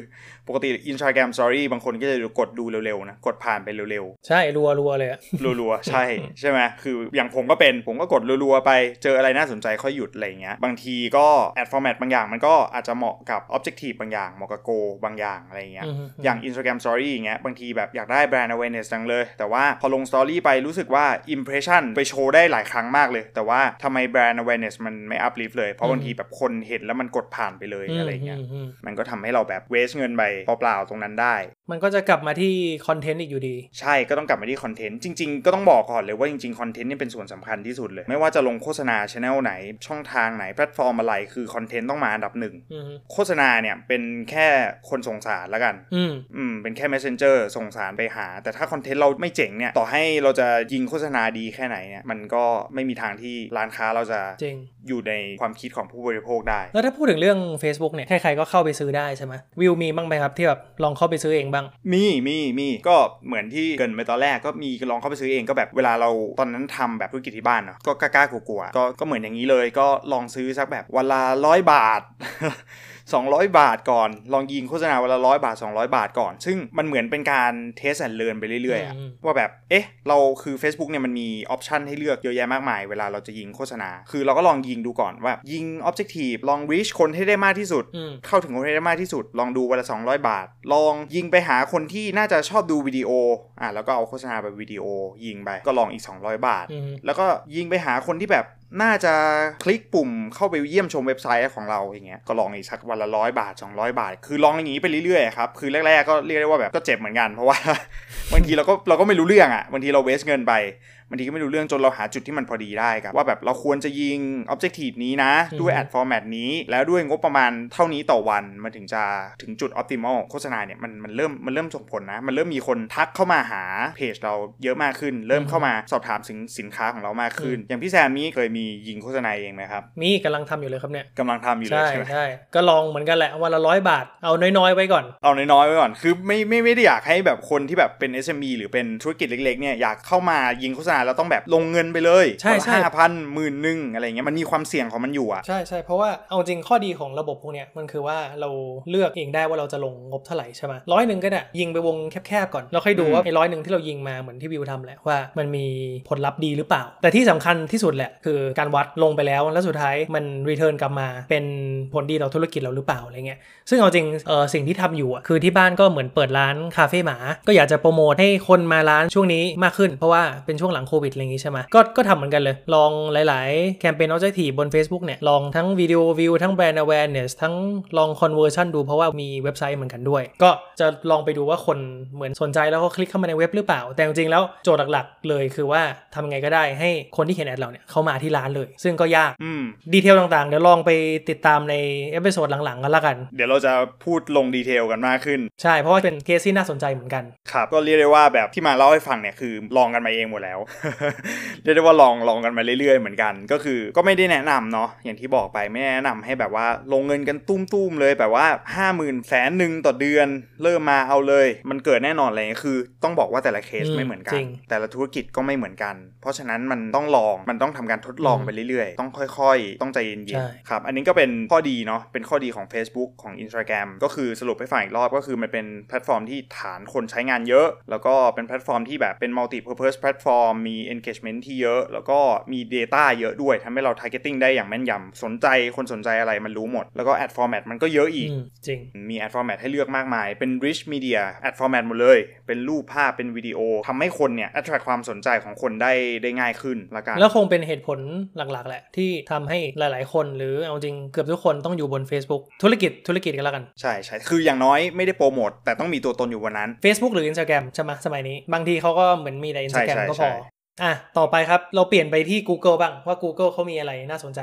ปกติ Instagram Story บางคนก็จะกดดูเร็วๆนะกดผ่านไปเร็วๆ ใช่รัวรัวๆเลยอะรัวๆ ใช่ใช่ไหมคืออย่างผมก็เป็นผมก็กดรัวๆไปเจออะไรน่าสนใจค่อยหยุดอะไรอย่างเงี้ยบางทีก็Ad format บางอย่างมันก็อาจจะเหมาะกับ Objective บางอย่างเหมาะกับ Go บางอย่างอะไรอย่างเงี้ยอืมอย่าง Instagram Story อย่างเงี้ยบางทีแบบอยากได้ brand awareness จังเลย แต่ว่าพอลง Story ไปรู้สึกว่า impression ไปโชว์ได้หลายครั้งมากเลย แต่ว่าทำไม brand awareness มันไม่ uplift เลย เพราะบางทีแบบคนเห็นแล้วมันกดผ่านไปเลยอะไรอย่างเงี้ยอืมมันก็ทำให้เราแบบ waste เงินไปเปล่าๆตรงนั้นได้ มันก็จะกลับมาที่ content อีกอยู่ดี ใช่ก็ต้องกลับมาที่ content จริงๆ ก็ต้องบอกก่อนเลยว่าจริงๆ content นี่เป็นส่วนสำคัญที่สุดเลย ไม่ว่าจะลงโฆษณาช anel ไหน ช่องทางไหนแพลตฟอร์มอะไรคือ content ต้องมาอันดับหนึ่งอืมโฆษณาเนี่ยเป็นแค่คนส่งสารแล้วกันอืมอืมเป็นแค่ messenger ส่งสารไปหา แต่ถ้า content เราไม่เจ๋งเนี่ยต่อให้เราจะยิงโฆษณาดีแค่ไหนเนี่ยมันก็ไม่มีทางที่ร้านค้าเราจะจริง อยู่ในความคิดของผู้บริโภคได้ แล้วถ้าพูดถึงเรื่อง Facebook เนี่ย ใครๆก็เข้าไปซื้อได้ใช่ไหมวิวมีบ้างไหมครับที่แบบลองเข้าไปซื้อเองบ้าง มีมีมีก็เหมือนที่เกริ่นไปตอนแรกก็มีลองเข้าไปซื้อเองก็แบบเวลาเราตอนนั้นทำแบบธุรกิจที่บ้านเนาะก็กล้าๆกลัวๆก็ก็เหมือนอย่างนี้เลยก็ลองซื้อสักแบบวันละร้อยบาท 200 บาทก่อน ลองยิงโฆษณาวันละร้อยบาท 200 บาทก่อน ซึ่งมันเหมือนเป็นการ test and learn ไปเรื่อยๆอะอืมว่าแบบเอ๊ะเราคือ Facebook เนี่ยมันมี option ให้เลือกเยอะแยะมากมาย เวลาเราจะยิงโฆษณา คือเราก็ลองยิงดูก่อนว่ายิง Objective ลอง reach คนให้ได้มากที่สุดอืมเข้าถึงคนให้ได้มากที่สุด ลองดูวันละ200 บาท ลองยิงไปหาคนที่น่าจะชอบดูวิดีโออะแล้วก็เอาโฆษณาแบบวิดีโอยิงไปก็ลองอีก 200 บาทอืมแล้วก็ยิงไปหาคนที่แบบ น่าจะคลิกปุ่มเข้าไปเยี่ยมชมเว็บไซต์ของเราอย่างเงี้ยก็ลองอีกสักวันละร้อยบาท 200 บาท คือลองอย่างงี้ไปเรื่อยๆครับคือแรกๆก็เรียกได้ว่าแบบก็เจ็บเหมือนกันเพราะว่าบางทีเราก็เราก็ไม่รู้เรื่องอะบางทีเรา waste เงินไป บางทีก็ไม่รู้เรื่องจนเราหาจุดที่มันพอดีได้ครับ ว่าแบบเราควรจะยิง Objective นี้นะ ด้วยอืม ad format นี้ แล้วด้วยงบประมาณเท่านี้ต่อวันมันถึงจะถึงจุด optimal โฆษณาเนี่ยมันมันเริ่มมันเริ่มส่งผลนะ มันเริ่มมีคนทักเข้ามาหาเพจเราเยอะมากขึ้น เริ่มเข้ามาสอบถามถึงสินค้าของเรามากขึ้น อย่างพี่แซมนี่เคยมียิงโฆษณาเองไหมครับมีกำลังทำอยู่เลยครับเนี่ยกำลังทำอยู่เลยใช่ใช่ไหมใช่ก็ลองเหมือนกันแหละวันละร้อยบาทเอาน้อยๆไว้ก่อนเอาน้อยๆไว้ก่อนคือไม่ไม่ไม่ได้อยากให้แบบคนที่แบบเป็น SME หรือเป็นธุรกิจเล็กๆเนี่ยอยากเข้ามายิงโฆษณาแล้วต้องแบบลงเงินไปเลยใช่ใช่ห้าพันหมื่นหนึ่งอะไรเงี้ยมันมีความเสี่ยงของมันอยู่อะใช่ใช่เพราะว่าเอาจริงข้อดีของระบบพวกเนี้ยมันคือว่าเราเลือกเองได้ว่าเราจะลงงบเท่าไหร่ใช่ไหมร้อยหนึ่งก็ได้ยิงไปวงแคบๆก่อนแล้วค่อยดูว่าไอ้ร้อยหนึ่งที่เรายิงมาเหมือนที่วิวทำแหละว่ามันมีผลลัพธ์ดีหรือเปล่า แต่ที่สำคัญที่สุดแหละคือการวัดลงไปแล้วแล้วสุดท้ายมันรีเทิร์นกลับมาเป็นผลดีต่อธุรกิจเราหรือเปล่าอะไรเงี้ยซึ่งเอาจริงเออสิ่งที่ทำอยู่อะคือที่บ้านก็เหมือนเปิดร้านคาเฟ่หมา ก็อยากจะโปรโมทให้คนมาร้านช่วงนี้มากขึ้น เพราะว่าเป็นช่วงหลังโควิดอะไรอย่างงี้ใช่ไหมก็ก็ทำเหมือนกันเลย ลองหลาย ๆ แคมเปญ objective บน Facebook เนี่ย ลองทั้งวิดีโอวิวทั้งแบรนด์ awareness ทั้งลอง conversion ดูเพราะว่ามีเว็บไซต์เหมือนกันด้วย ก็จะลองไปดูว่าคนเหมือนสนใจแล้วก็คลิกเข้ามาในเว็บหรือเปล่า แต่จริงๆแล้วโจทย์หลักๆ เลยคือว่าทำไงก็ได้ให้คนที่เห็น ad เราเนี่ยเข้ามาที่ร้านเลย ซึ่งก็ยากอืม detail ต่างๆ เดี๋ยวลองไปติดตามใน episode หลังๆกันละกัน เดี๋ยวเราจะพูดลง detail กันมากขึ้น ใช่เพราะว่าเป็นเคสที่น่าสนใจเหมือนกัน ครับ ก็เรียกได้ว่าแบบที่มาเล่าให้ฟังเนี่ยคือลองกันมาเองหมดแล้วเรียกได้ว่าลองลองกันมาเรื่อยๆเหมือนกัน ก็คือก็ไม่ได้แนะนำเนาะอย่างที่บอกไปไม่แนะนำให้แบบว่าลงเงินกันตู้มๆเลยแบบว่าห้าหมื่นแสนหนึ่งต่อเดือน เริ่มมาเอาเลย มันเกิดแน่นอนอะไรเลยคือ ต้องบอกว่าแต่ละเคสอืมไม่เหมือนกันจริงแต่ละธุรกิจก็ไม่เหมือนกัน เพราะฉะนั้นมันต้องลองมันต้องทำการทดลองอืมไปเรื่อยๆ ต้องค่อยๆ ต้องใจเย็นๆใช่ครับอันนี้ก็เป็นข้อดีเนาะเป็นข้อดีของ Facebook ของ Instagram ก็คือสรุปให้ฟังอีกรอบก็คือมันเป็นแพลตฟอร์มที่ฐานคนใช้งานเยอะ แล้วก็เป็นแพลตฟอร์มที่แบบเป็น multi purpose platform มี engagement ที่เยอะ แล้วก็มี data เยอะด้วยทำให้เรา targeting ได้อย่างแม่นยำสนใจคนสนใจอะไรมันรู้หมด แล้วก็ ad format มันก็เยอะอีกอืมจริง มี ad format ให้เลือกมากมาย เป็น rich media ad format หมดเลย เป็นรูปภาพเป็นวิดีโอทำให้คนเนี่ย attract ความสนใจของคนได้ได้ง่ายขึ้นละกัน แล้วคงเป็นเหตุผลหลักๆ แหละ ที่ทำให้หลาย ๆ คนหรือเอาจริงเกือบทุกคนต้องอยู่บน Facebook ธุรกิจธุรกิจกันแล้วกัน ใช่ใช่คืออย่างน้อยไม่ได้โปรโมทแต่ต้องมีตัวตนอยู่บนนั้น Facebook หรือ Instagram ใช่ไหมสมัยนี้ บางทีเขาก็เหมือนมีแต่ Instagram ใช่ก็ใช่พอ อะต่อไปครับ เราเปลี่ยนไปที่ Google บ้างว่า Google เขามีอะไรน่าสนใจ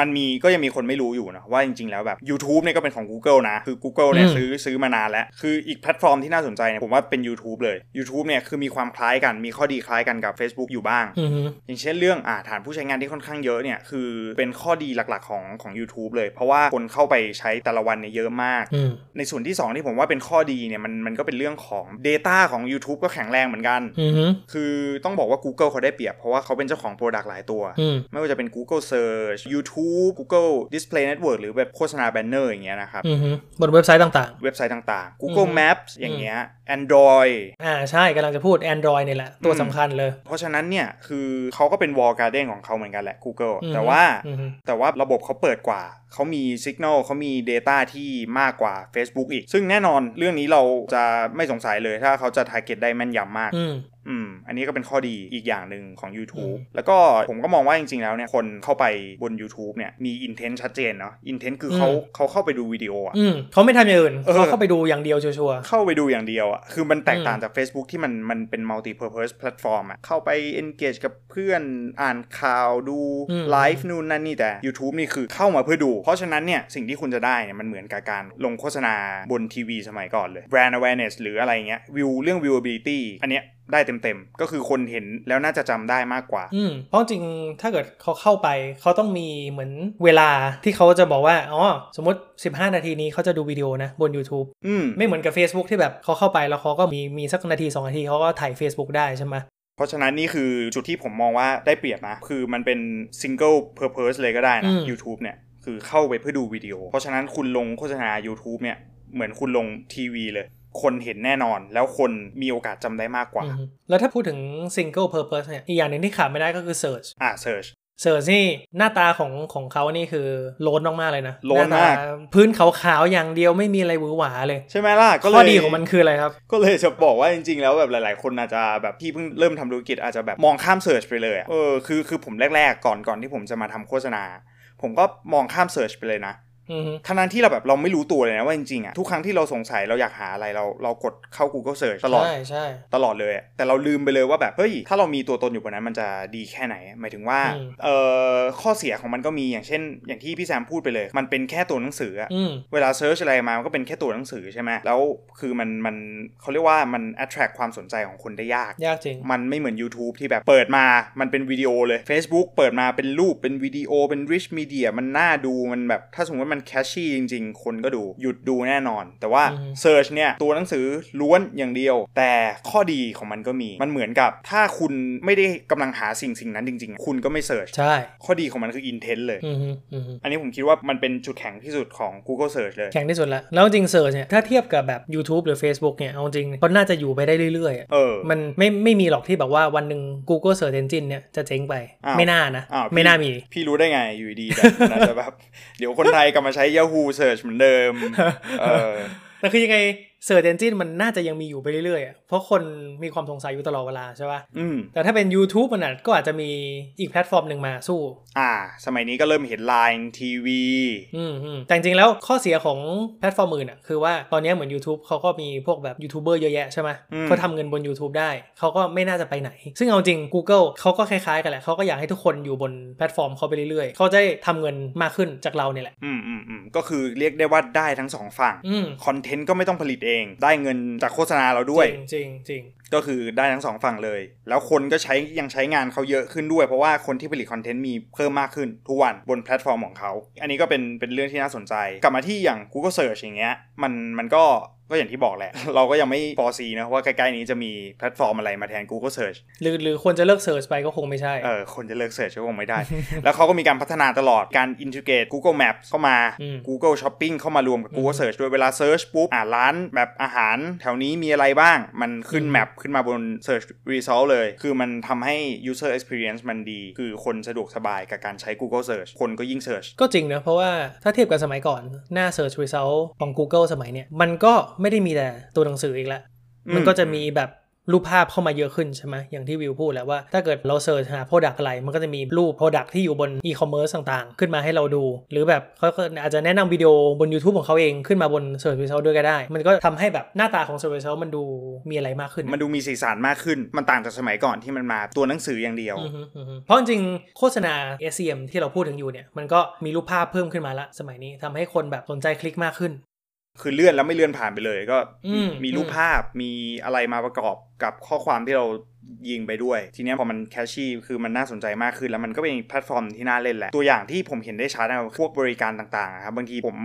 มันมีก็ยังมีคนไม่รู้อยู่นะว่าจริงๆแล้วแบบ YouTube เนี่ยก็เป็นของ Google นะ คือ Google เนี่ยอืมซื้อซื้อมานานแล้ว คืออีกแพลตฟอร์มที่น่าสนใจเนี่ยผมว่าเป็น YouTube เลย YouTube เนี่ยคือมีความคล้ายกันมีข้อดีคล้ายกันกับ Facebook อยู่บ้างอือฮึอย่างเช่นเรื่องอ่าฐานผู้ใช้งานที่ค่อนข้างเยอะเนี่ยคือเป็นข้อดีหลักๆของของ YouTube เลย เพราะว่าคนเข้าไปใช้แต่ละวันเนี่ยเยอะมากอืมในส่วนที่ 2 ที่ผมว่าเป็นข้อดีเนี่ยมันมันก็เป็นเรื่องของ Data ของ YouTube ก็แข็งแรงเหมือนกันอือฮึคือต้องบอกว่า Google เขาได้เปรียบเพราะว่าเขาเป็นเจ้าของ Product หลายตัวอืมไม่ว่าจะเป็น Google Search YouTube Google Display Network หรือแบบโฆษณาแบนเนอร์อย่างเงี้ยนะครับอือฮึบนเว็บไซต์ต่างเว็บไซต์ต่างๆ Google อืม Maps อย่างเงี้ย Android ๆอ่าใช่กำลังจะพูด Android นี่แหละ ตัวอืมสำคัญเลย เพราะฉะนั้นเนี่ยคือเขาก็เป็น Wall Garden ของเขาเหมือนกันแหละ Google อือฮึแต่ว่าอือฮึแต่ว่าระบบเขาเปิดกว่าเขามี Signal เขามี Data ที่มากกว่า Facebook อีก ซึ่งแน่นอนเรื่องนี้เราจะไม่สงสัยเลยถ้าเขาจะ target ได้แม่นยำมาก อืมอืมอันนี้ก็เป็นข้อดีอีกอย่างหนึ่งของ YouTube อืมแล้วก็ผมก็มองว่าจริงๆแล้วเนี่ยคนเข้าไปบน YouTube เนี่ยมี intent ชัดเจนเนาะ intent คือเขาอืมเขาเข้าไปดูวิดีโออะอืมเขาไม่ทำอย่างอื่นเออเขาเข้าไปดูอย่างเดียวชัวร์เข้าไปดูอย่างเดียวอะคือมันแตกต่างอืมจาก Facebook ที่มันมันเป็น multi purpose platform อะเข้าไป engage กับเพื่อนอ่านข่าวดูไลฟ์นู่นนั่นนี่แต่ YouTube นี่คือเข้ามาเพื่อดู เพราะฉะนั้นเนี่ยสิ่งที่คุณจะได้เนี่ยมันเหมือนกับการลงโฆษณาบนทีวีสมัยก่อนเลย brand awareness หรืออะไรเงี้ยวิวเรื่อง viewability อันเนี้ย ได้เต็มๆ ก็คือคนเห็นแล้วน่าจะจำได้มากกว่าๆอืมเพราะจริงถ้าเกิดเขาเข้าไป เขาต้องมีเหมือนเวลาที่เขาจะบอกว่า อ๋อ สมมติ 15 นาทีนี้เขาจะดูวิดีโอนะ บน YouTube อืมไม่เหมือนกับ Facebook ที่แบบเขาเข้าไปแล้วเขาก็มีมีสักนาที 2 นาทีเขาก็ถ่าย Facebook ได้ใช่ไหมเพราะฉะนั้นนี่คือจุดที่ผมมองว่าได้เปรียบนะ คือมันเป็น single purpose เลยก็ได้นะ YouTube เนี่ยคือเข้าไปเพื่อดูวิดีโอ เพราะฉะนั้นคุณลงโฆษณา YouTube เนี่ยเหมือนคุณลงทีวีเลย คนเห็นแน่นอน แล้วคนมีโอกาสจำได้มากกว่าอืมแล้วถ้าพูดถึง single purpose เนี่ยอีกอย่างหนึ่งที่ขาดไม่ได้ก็คือ search อ่า search search นี่หน้าตาของของเขานี่คือโลนมากๆเลยนะโลนมากหตพื้นขาวๆอย่างเดียวไม่มีอะไรหวือหวาเลย ใช่ไหมล่ะก็เลยข้อดีของมันคืออะไรครับ ก็เลยจะบอกว่าจริงๆ แล้วแบบหลายๆ คนอาจจะแบบที่เพิ่งเริ่มทำธุรกิจอาจจะแบบมองข้ามเสิร์ชไปเลยอะเออคือคือผมแรกๆก่อนก่อนที่ผมจะมาทำโฆษณา ผมก็มองข้าม search ไปเลยนะอือฮึ ทั้งนั้นที่เราแบบเราไม่รู้ตัวเลยนะว่าจริงๆอะทุกครั้งที่เราสงสัยเราอยากหาอะไรเราเรากดเข้า Google Search ตลอดใช่ใช่ตลอดเลยอะแต่เราลืมไปเลยว่าแบบเฮ้ยถ้าเรามีตัวตนอยู่บนนั้นมันจะดีแค่ไหน หมายถึงว่าอืมเอ่อข้อเสียของมันก็มีอย่างเช่น อย่างที่พี่แซมพูดไปเลย มันเป็นแค่ตัวหนังสืออะอืมเวลา search อะไรมามันก็เป็นแค่ตัวหนังสือใช่ไหมแล้วคือมันมันเขาเรียกว่ามัน attract ความสนใจของคนได้ยากยากจริงมันไม่เหมือน YouTube ที่แบบเปิดมามันเป็นวิดีโอเลย Facebook เปิดมาเป็นรูปเป็นวิดีโอเป็น rich media มันน่าดูมันแบบถ้าสมมติว่ามัน catchy จริง ๆ คนก็ดูหยุดดูแน่นอน แต่ว่าอืม search เนี่ยตัวหนังสือล้วนอย่างเดียว แต่ข้อดีของมันก็มีมันเหมือนกับถ้าคุณไม่ได้กำลังหาสิ่งสิ่งนั้นจริง ๆ คุณก็ไม่ search ใช่ข้อดีของมันคือ intent เลยอือฮึอือฮึอันนี้ผมคิดว่ามันเป็นจุดแข็งที่สุดของ Google Search เลยแข็งที่สุดละแล้วจริง search เนี่ยถ้าเทียบกับแบบ YouTube หรือ Facebook เนี่ยเอาจริงเขาน่าจะอยู่ไปได้เรื่อยๆอะเออมันไม่ไม่มีหรอกที่แบบว่าวันหนึ่ง Google Search Engine เนี่ยจะเจ๊งไปอ้าวไม่น่านะอ้าวไม่น่ามี พี่รู้ได้ไงอยู่ดีๆแบบน่าจะแบบเดี๋ยวคนไทยกลับมาใช้ Yahoo Search เหมือนเดิม เออแต่คือยังไง Search Engine มันน่าจะยังมีอยู่ไปเรื่อยๆอะเพราะคนมีความสงสัยอยู่ตลอดเวลาใช่ป่ะอืมแต่ถ้าเป็น YouTube มันอาจก็อาจจะมีอีกแพลตฟอร์มหนึ่งมาสู้ อ่า สมัยนี้ก็เริ่มเห็น Line TVอืมอืมแต่จริงๆแล้วข้อเสียของแพลตฟอร์มอื่นอะคือว่าตอนนี้เหมือน YouTube เขาก็มีพวกแบบยูทูบเบอร์เยอะแยะใช่ไหมอืมเขาทำเงินบน YouTube ได้ เขาก็ไม่น่าจะไปไหน ซึ่งเอาจริง Google เขาก็คล้ายๆกันแหละเขาก็อยากให้ทุกคนอยู่บนแพลตฟอร์มเขาไปเรื่อยๆเขาจะได้ทำเงินมากขึ้นจากเราเนี่ยแหละอืมอืมอืมก็คือเรียกได้ว่าได้ทั้งสองฝั่งอืม content ก็ไม่ต้องผลิตเองได้เงินจากโฆษณาเราด้วยจริงจริงจริงก็คือได้ทั้งสองฝั่งเลย แล้วคนก็ใช้ยังใช้งานเขาเยอะขึ้นด้วย เพราะว่าคนที่ผลิต content มีเพิ่มมากขึ้นทุกวันบนแพลตฟอร์มของเขา อันนี้ก็เป็นเป็นเรื่องที่น่าสนใจ กลับมาที่อย่าง Google Search อย่างเงี้ยมันมันก็ ก็อย่างที่บอกแหละ เราก็ยังไม่ foresee นะว่าใกล้ๆนี้จะมีแพลตฟอร์มอะไรมาแทน Google Search หรือหรือควรจะเลิก search ไปก็คงไม่ใช่ เออคนจะเลิก search ก็คงไม่ได้ แล้วเขาก็มีการพัฒนาตลอดการ integrate Google Maps เข้ามา อืม Google Shopping เข้ามารวมกับ Google Search ด้วยเวลา search ปุ๊บอ่าร้านแบบอาหารแถวนี้มีอะไรบ้าง มันขึ้นอืม map ขึ้นมาบน Search Result เลย คือมันทำให้ User Experience มันดี คือคนสะดวกสบายกับการใช้ Google Search คนก็ยิ่ง Search ก็จริงนะ เพราะว่าถ้าเทียบกับสมัยก่อนหน้า Search Result ของ Google สมัยเนี้ยมันก็ไม่ได้มีแต่ตัวหนังสืออีกแล้วอืมมันก็จะมีแบบรูปภาพเข้ามาเยอะขึ้นใช่ไหมอย่างที่วิวพูดแหล้วว่าถ้าเกิดเราเสิร์ชหา Product อะไร มันก็จะมีรูป Product ที่อยู่บน e-commerce ต่างๆ ขึ้นมาให้เราดู หรือแบบเขาก็อาจจะแนะนำวิดีโอบน YouTube ของเขาเองขึ้นมาบน Search Result ด้วยก็ได้ มันก็ทำให้แบบหน้าตาของ Search Result มันดูมีอะไรมากขึ้น มันดูมีสีสันมากขึ้น มันต่างจากสมัยก่อนที่มันมาตัวหนังสืออย่างเดียวออือฮึอือฮึเพราะจริงๆโฆษณา SEM ที่เราพูดถึงอยู่เนี่ยมันก็มีรูปภาพเพิ่มขึ้นมาละสมัยนี้ทำให้คนแบบสนใจคลิกมากขึ้น คือเลื่อนแล้วไม่เลื่อนผ่านไปเลย ก็อืมมีรูปภาพมีอะไรมาประกอบกับข้อความที่เรา ยิงไปด้วย ทีเนี้ยพอมัน catchy คือมันน่าสนใจมากขึ้น แล้วมันก็เป็นแพลตฟอร์มที่น่าเล่นแหละ ตัวอย่างที่ผมเห็นได้ชัดนะพวกบริการต่างๆอะครับบางทีผม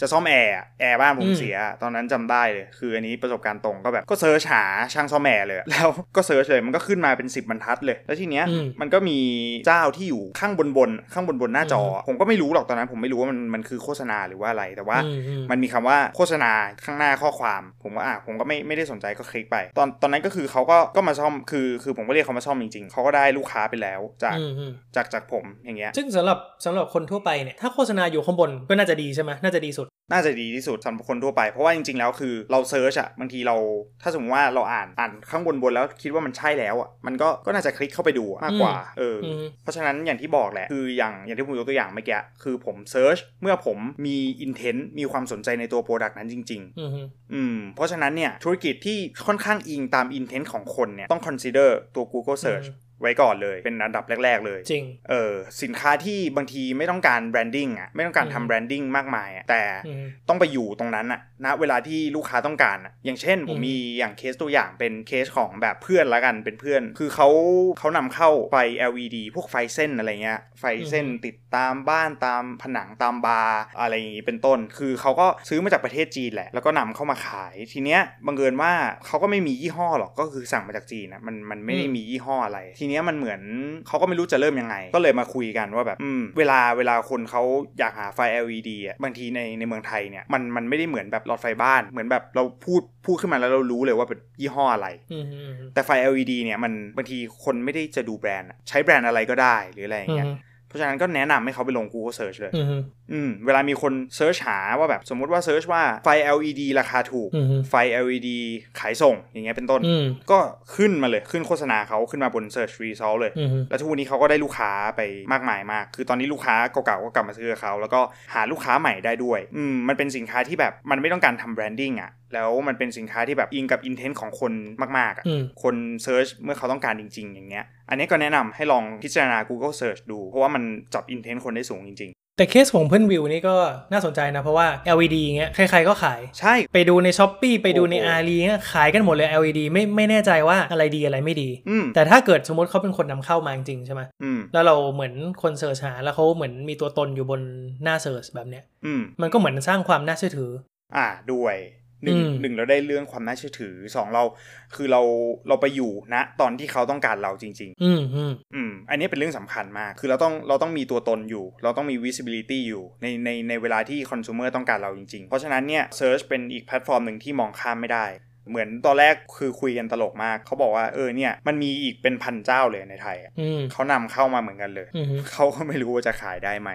จะซ่อมแอร์อะแอร์บ้านผมอืมเสีย ตอนนั้นจำได้เลย คืออันนี้ประสบการณ์ตรงก็แบบก็ search หาช่างซ่อมแอร์เลย แล้วก็ search เลยมันก็ขึ้นมาเป็น 10บรรทัดเลย แล้วทีเนี้ยอืมมันก็มีเจ้าที่อยู่ข้างบนบนๆข้างบนบนๆหน้าจออืมผมก็ไม่รู้หรอกตอนนั้นผมไม่รู้ว่ามันมันคือโฆษณาหรือว่าอะไรแต่ว่าอืมอืมมันมีคำว่าโฆษณาข้างหน้าข้อความ ผมว่าอะผมก็ไม่ไม่ได้สนใจก็คลิกไป ตอนตอนนั้นก็คือเขาก็ก็มาซ่อมคือคือผมก็เรียกเขามาซ่อมจริงๆเขาก็ได้ลูกค้าไปแล้วจากอืมอืมจากจากผมอย่างเงี้ยซึ่งสำหรับสำหรับคนทั่วไปเนี่ยถ้าโฆษณาอยู่ข้างบนก็น่าจะดีใช่ไหมน่าจะดีสุด น่าจะดีที่สุดสำหรับคนทั่วไป เพราะว่าจริงๆแล้วคือเรา search อะบางทีเราถ้าสมมติว่าเราอ่านอ่านข้างบนบนๆแล้วคิดว่ามันใช่แล้วอะมันก็ก็น่าจะคลิกเข้าไปดูอะมากกว่าเอออมเพราะฉะนั้นอย่างที่บอกแหละคืออย่างอย่างที่ผมยกตัวอย่างเมื่อกี้คือผม search เมื่อผมมี intent มีความสนใจในตัว product นั้นจริง ๆ อืมฮึอืมเพราะฉะนั้นเนี่ยธุรกิจที่ค่อนข้างอิงตาม intent ของคนเนี่ยต้อง consider ตัว Google Search อืม ไว้ก่อนเลยเป็นอันดับแรก ๆ เลยจริงเออสินค้าที่บางทีไม่ต้องการ branding อะไม่ต้องการอืมทำ branding มากมายอะแต่อืมต้องไปอยู่ตรงนั้นอะณเวลาที่ลูกค้าต้องการอะอย่างเช่นผมอืมมีอย่างเคสตัวอย่างเป็นเคสของแบบเพื่อนละกันเป็นเพื่อน คือเขาเขานำเข้าไฟ LED พวกไฟเส้นอะไรเงี้ยไฟเส้นติดตามบ้านตามผนังตามบาร์อะไรอย่างงี้เป็นต้น คือเขาก็ซื้อมาจากประเทศจีนแหละ แล้วก็นำเข้ามาขายทีเนี้ยบังเอิญว่าเขาก็ไม่มียี่ห้อหรอกก็คือสั่งมาจากจีนนะมันมันไม่ได้อืมมียี่ห้ออะไรทีเนี้ยมันเหมือนเขาก็ไม่รู้จะเริ่มยังไง ก็เลยมาคุยกันว่าแบบอืมเวลาเวลาคนเขาอยากหาไฟ LED อะบางทีในในเมืองไทยเนี่ยมันมันไม่ได้เหมือนแบบหลอดไฟบ้าน เหมือนแบบเราพูดพูดขึ้นมาแล้วเรารู้เลยว่าเป็นยี่ห้ออะไรอืมอืมแต่ไฟ LED เนี่ยมันบางทีคนไม่ได้จะดูแบรนด์อะใช้แบรนด์อะไรก็ได้หรืออะไรอย่างเงี้ยเพราะฉะนั้นก็แนะนำให้เขาไปลง Google Search เลย อืมอืมเวลามีคน search หาว่าแบบสมมุติว่า search ว่าไฟ LED ราคาถูกอืมไฟ LED ขายส่งอย่างเงี้ยเป็นต้นอืมก็ขึ้นมาเลยขึ้นโฆษณาเขาขึ้นมาบน Search Result เลยอืมแล้วทุกวันนี้เขาก็ได้ลูกค้าไปมากมายมาก คือตอนนี้ลูกค้าเก่าๆก็กลับมาซื้อกับเขา แล้วก็หาลูกค้าใหม่ได้ด้วยอืมมันเป็นสินค้าที่แบบมันไม่ต้องการทำ branding อะแล้วมันเป็นสินค้าที่แบบอิงกับ intent ของคนมากๆอะอืมคน search เมื่อเขาต้องการจริง ๆ อย่างเงี้ย อันนี้ก็แนะนำให้ลองพิจารณา Google Search ดู เพราะว่ามันจับ intent คนได้สูงจริง แต่เคสของเพื่อนวิวนี่ก็น่าสนใจนะ เพราะว่า LED เงี้ยใครๆก็ขายๆใช่ ไปดูใน Shopee ไปดูในโอ้โหอารีเงี้ยขายกันหมดเลย LED ไม่ไม่แน่ใจว่าอะไรดีอะไรไม่ดีอืมแต่ถ้าเกิดสมมติเขาเป็นคนนำเข้ามาจริงๆใช่ไหมอืมแล้วเราเหมือนคน search หาแล้วเขาเหมือนมีตัวตนอยู่บนหน้า search แบบเนี้ยอืมมันก็เหมือนสร้างความน่าเชื่อถือ อ่าด้วย หนึ่งอืมหนึ่งเราได้เรื่องความน่าเชื่อถือสองเรา คือเราเราไปอยู่ณตอนที่เขาต้องการเราจริง ๆ อืมอืมอืมอันนี้เป็นเรื่องสำคัญมาก คือเราต้องเราต้องมีตัวตนอยู่ เราต้องมี visibility อยู่ในในในเวลาที่ consumer ต้องการเราจริง ๆ เพราะฉะนั้นเนี่ย search เป็นอีกแพลตฟอร์มหนึ่งที่มองข้ามไม่ได้ เหมือนตอนแรกคือคุยกันตลกมากเขาบอกว่าเออเนี่ยมันมีอีกเป็นพันเจ้าเลยในไทยอะอืมเขานำเข้ามาเหมือนกันเลยอืมเขาก็ไม่รู้ว่าจะขายได้ไหม